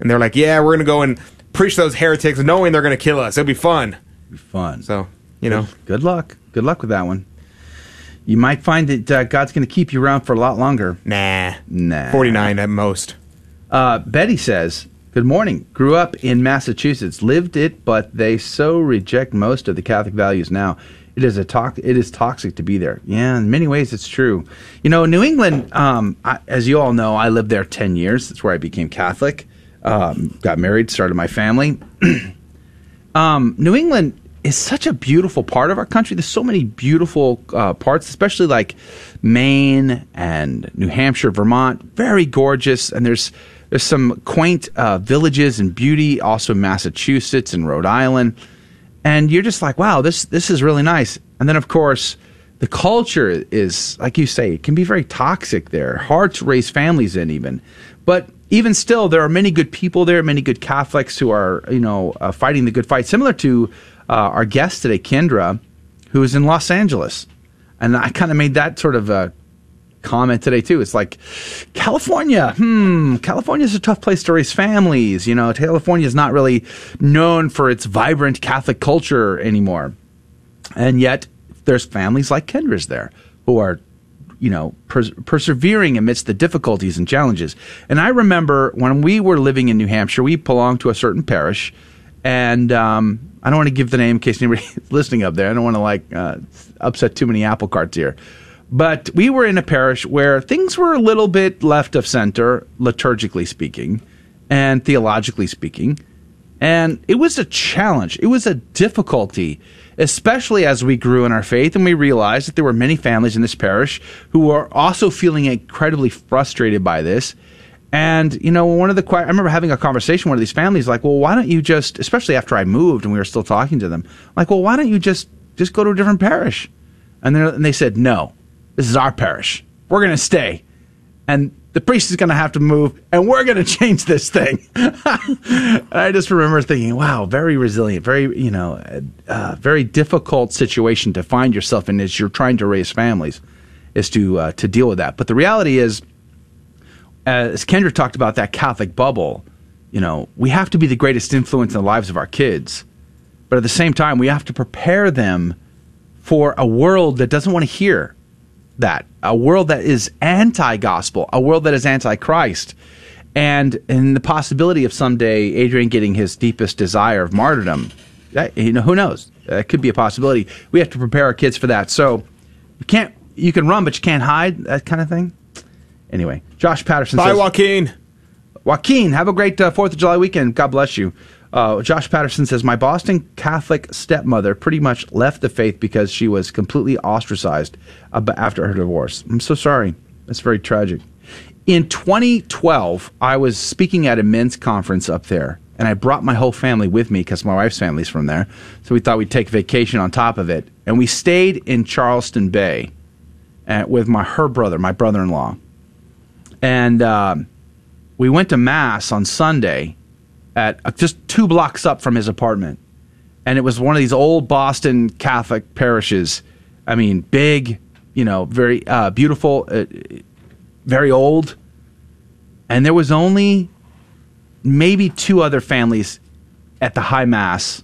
and they're like, "Yeah, we're gonna go and preach those heretics, knowing they're gonna kill us. It'll be fun." Fun. So you know, Good luck. Good luck with that one. You might find that uh, God's going to keep you around for a lot longer. nah, Nah. forty nine at most. Uh, Betty says, Good morning. Grew up in Massachusetts, lived it, but they so reject most of the Catholic values now. It is a tox- It is toxic to be there. Yeah, in many ways, it's true. You know, New England. Um, I, as you all know, I lived there ten years. That's where I became Catholic. Um, got married, started my family. um, New England is such a beautiful part of our country. There's so many beautiful uh, parts, especially like Maine and New Hampshire, Vermont. Very gorgeous, and there's there's some quaint uh, villages and beauty. Also, in Massachusetts and Rhode Island, and you're just like, wow, this this is really nice. And then, of course, the culture is like you say, it can be very toxic there, hard to raise families in, even. But even still, there are many good people there, many good Catholics who are, you know, uh, fighting the good fight. Similar to uh, our guest today, Kendra, who is in Los Angeles, and I kind of made that sort of a comment today too. It's like California. Hmm, California is a tough place to raise families. You know, California is not really known for its vibrant Catholic culture anymore, and yet there's families like Kendra's there who are you know, pers- persevering amidst the difficulties and challenges. And I remember when we were living in New Hampshire, we belonged to a certain parish, and um, I don't want to give the name in case anybody is listening up there. I don't want to like uh, upset too many apple carts here. But we were in a parish where things were a little bit left of center, liturgically speaking, and theologically speaking. And it was a challenge. It was a difficulty, especially as we grew in our faith and we realized that there were many families in this parish who were also feeling incredibly frustrated by this. And, you know, one of the, I remember having a conversation with one of these families, like, well, why don't you just, especially after I moved and we were still talking to them, like, well, why don't you just, just go to a different parish? And, and they said, no, this is our parish. We're going to stay. and the priest is going to have to move, and we're going to change this thing. I just remember thinking, wow, very resilient, very you know, uh, very difficult situation to find yourself in as you're trying to raise families, is to uh, to deal with that. But the reality is, as Kendra talked about that Catholic bubble, you know, we have to be the greatest influence in the lives of our kids, but at the same time, we have to prepare them for a world that doesn't want to hear that a world that is anti-gospel, a world that is anti-Christ, and and the possibility of someday Adrian getting his deepest desire of martyrdom. That, you know, who knows? That could be a possibility. We have to prepare our kids for that. So you can't you can run, but you can't hide. That kind of thing. Anyway, Josh Patterson. Bye, says, Joaquin. Joaquin, have a great uh, Fourth of July weekend. God bless you. Uh, Josh Patterson says, My Boston Catholic stepmother pretty much left the faith because she was completely ostracized after her divorce. I'm so sorry. That's very tragic. In 2012, I was speaking at a men's conference up there, and I brought my whole family with me because my wife's family's from there. So we thought we'd take a vacation on top of it. And we stayed in Charleston Bay uh, with my her brother, my brother in law. And um, we went to Mass on Sunday at uh, just two blocks up from his apartment. And it was one of these old Boston Catholic parishes. I mean, big, you know, very uh, beautiful, uh, very old. And there was only maybe two other families at the high mass.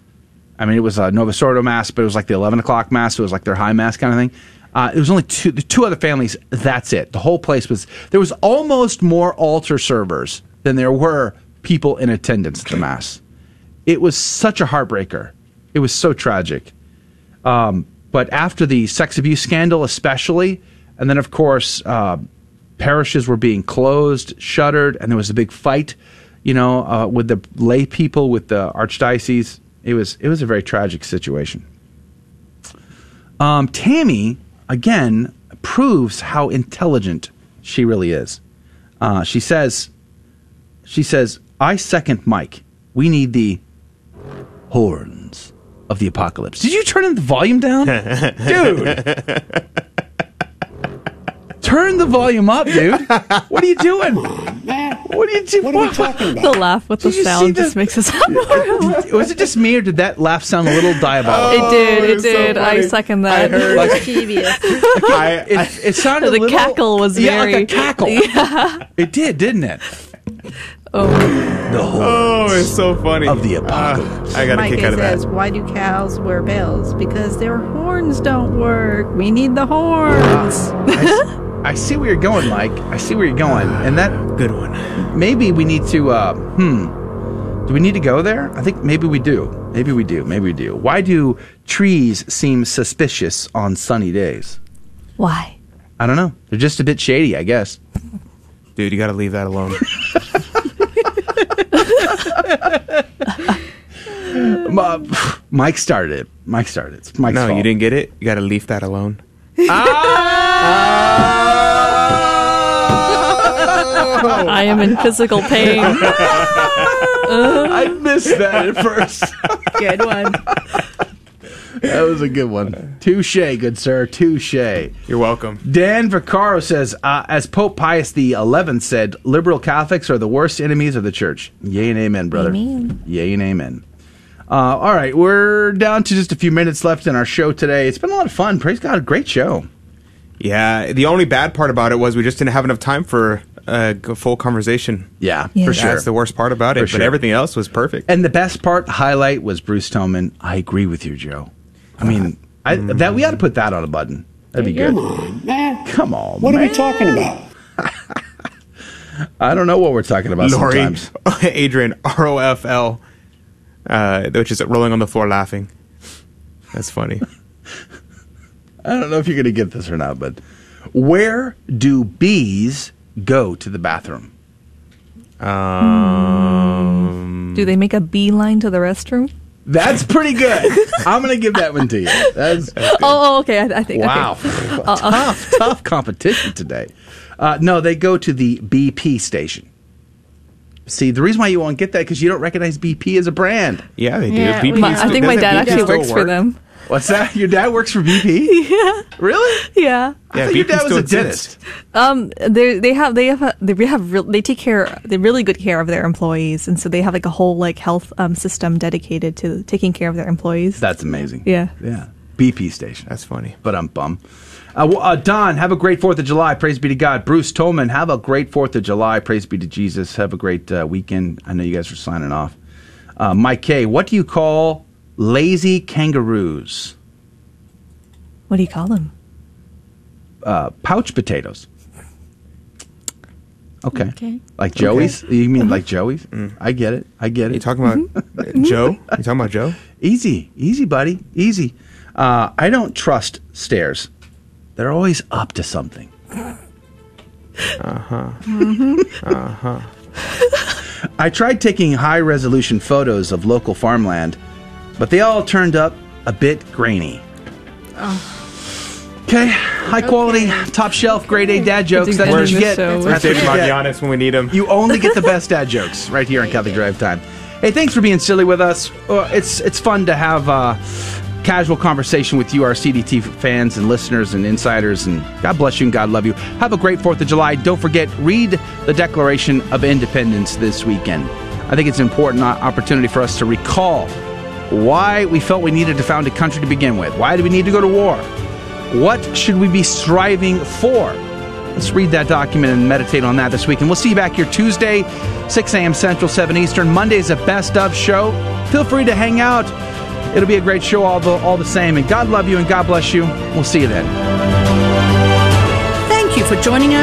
I mean, it was a Novus Ordo mass, but it was like the 11 o'clock mass. So it was like their high mass kind of thing. Uh, it was only two, two other families. That's it. The whole place was, there was almost more altar servers than there were people in attendance at the mass. It was such a heartbreaker. It was so tragic. Um, but after the sex abuse scandal, especially, and then of course, uh, parishes were being closed, shuttered, and there was a big fight, you know, uh, with the lay people, with the archdiocese. It was it was a very tragic situation. Um, Tammy again proves how intelligent she really is. Uh, she says, she says, I second Mike. We need the horns of the apocalypse. Did you turn the volume down? dude. Turn the volume up, dude. What are you doing? What are you doing? What are we talking about? The laugh with the Did you see sound the- just makes us sound Was it just me, or did that laugh sound a little diabolical? It oh, did, it did. I second that. Like- Mischievous. I, it, it sounded The a little, cackle was yeah, very- like a cackle. Yeah. It did, didn't it? Oh. The Oh, it's so funny. of the apocalypse. I got a Mike kick out of says, that. "Why do cows wear bells? Because their horns don't work. We need the horns." I see where you're going, Mike. I see where you're going, and that good one. Maybe we need to. Uh, hmm. Do we need to go there? I think maybe we do. Maybe we do. Maybe we do. Why do trees seem suspicious on sunny days? Why? I don't know. They're just a bit shady, I guess. Dude, you got to leave that alone. Ma- Mike started it. Mike started it. It's Mike's no, fault. you didn't get it. You got to leave that alone. Ah! I am in physical pain. I missed that at first. Good one. That was a good one. Touche, good sir. Touche. You're welcome. Dan Vaccaro says, uh, as Pope Pius XI said, liberal Catholics are the worst enemies of the church. Yay and amen, brother. Amen. Yay and amen. Uh, all right, we're down to just a few minutes left in our show today. It's been a lot of fun. Praise God, great show. Yeah, the only bad part about it was we just didn't have enough time for a full conversation. Yeah, Yeah. for sure. That's the worst part about it. For but everything else was perfect. And the best part, the highlight, was Bruce Toman. I agree with you, Joe. I mean, I, that we ought to put that on a button. That'd be good. Come on, man. Come on, What are we talking about? I don't know what we're talking about Lori, sometimes. Adrian, R O F L, uh, which is rolling on the floor laughing. That's funny. I don't know if you're going to get this or not, but where do bees go to the bathroom? Um, Do they make a beeline to the restroom? That's pretty good. I'm going to give that one to you. That's Oh, oh, okay. I, I think. wow. Okay. Uh, uh, tough, tough competition today. Uh, no, they go to the BP station. See, the reason why you won't get that because you don't recognize BP as a brand. Yeah, they do. Yeah, BP my- I think my dad BP actually still works for them. What's that? Your dad works for BP? Yeah. Really? Yeah. I thought your dad was a dentist. Um, they they have they have a, they have real, they take care they really good care of their employees, and so they have like a whole like health um, system dedicated to taking care of their employees. That's amazing. Yeah. Yeah. BP station. That's funny. But I'm bum. Uh, well, uh, Don, have a great 4th of July. Praise be to God. Bruce Toman, have a great 4th of July. Praise be to Jesus. Have a great uh, weekend. I know you guys are signing off. Uh, Mike K., what do you call lazy kangaroos? What do you call them? Uh, pouch potatoes. Okay. Okay. Like Joey's? You mean like Joey's? I get it. I get it. You talking about Joe? You talking about Joe? Easy, easy, buddy, easy. Uh, I don't trust stairs. They're always up to something. Uh huh. Uh huh. I tried taking high resolution photos of local farmland, but they all turned up a bit grainy. Okay, high quality, top shelf, grade A dad jokes. That's what you get. That's what David. Magianis when we need him? You only get the best dad jokes right here on Catholic Drive Time. Hey, thanks for being silly with us. Uh, It's it's fun to have uh, casual conversation with you, our CDT fans and listeners and insiders. And God bless you and God love you. Have a great Fourth of July. Don't forget, read the Declaration of Independence this weekend. I think it's an important opportunity for us to recall why we felt we needed to found a country to begin with. Why do we need to go to war? What should we be striving for? Let's read that document and meditate on that this week. And we'll see you back here Tuesday, 6 a.m. Central, 7 Eastern. Monday's a best of show. Feel free to hang out. It'll be a great show all the, all the same. And God love you and God bless you. We'll see you then. Thank you for joining us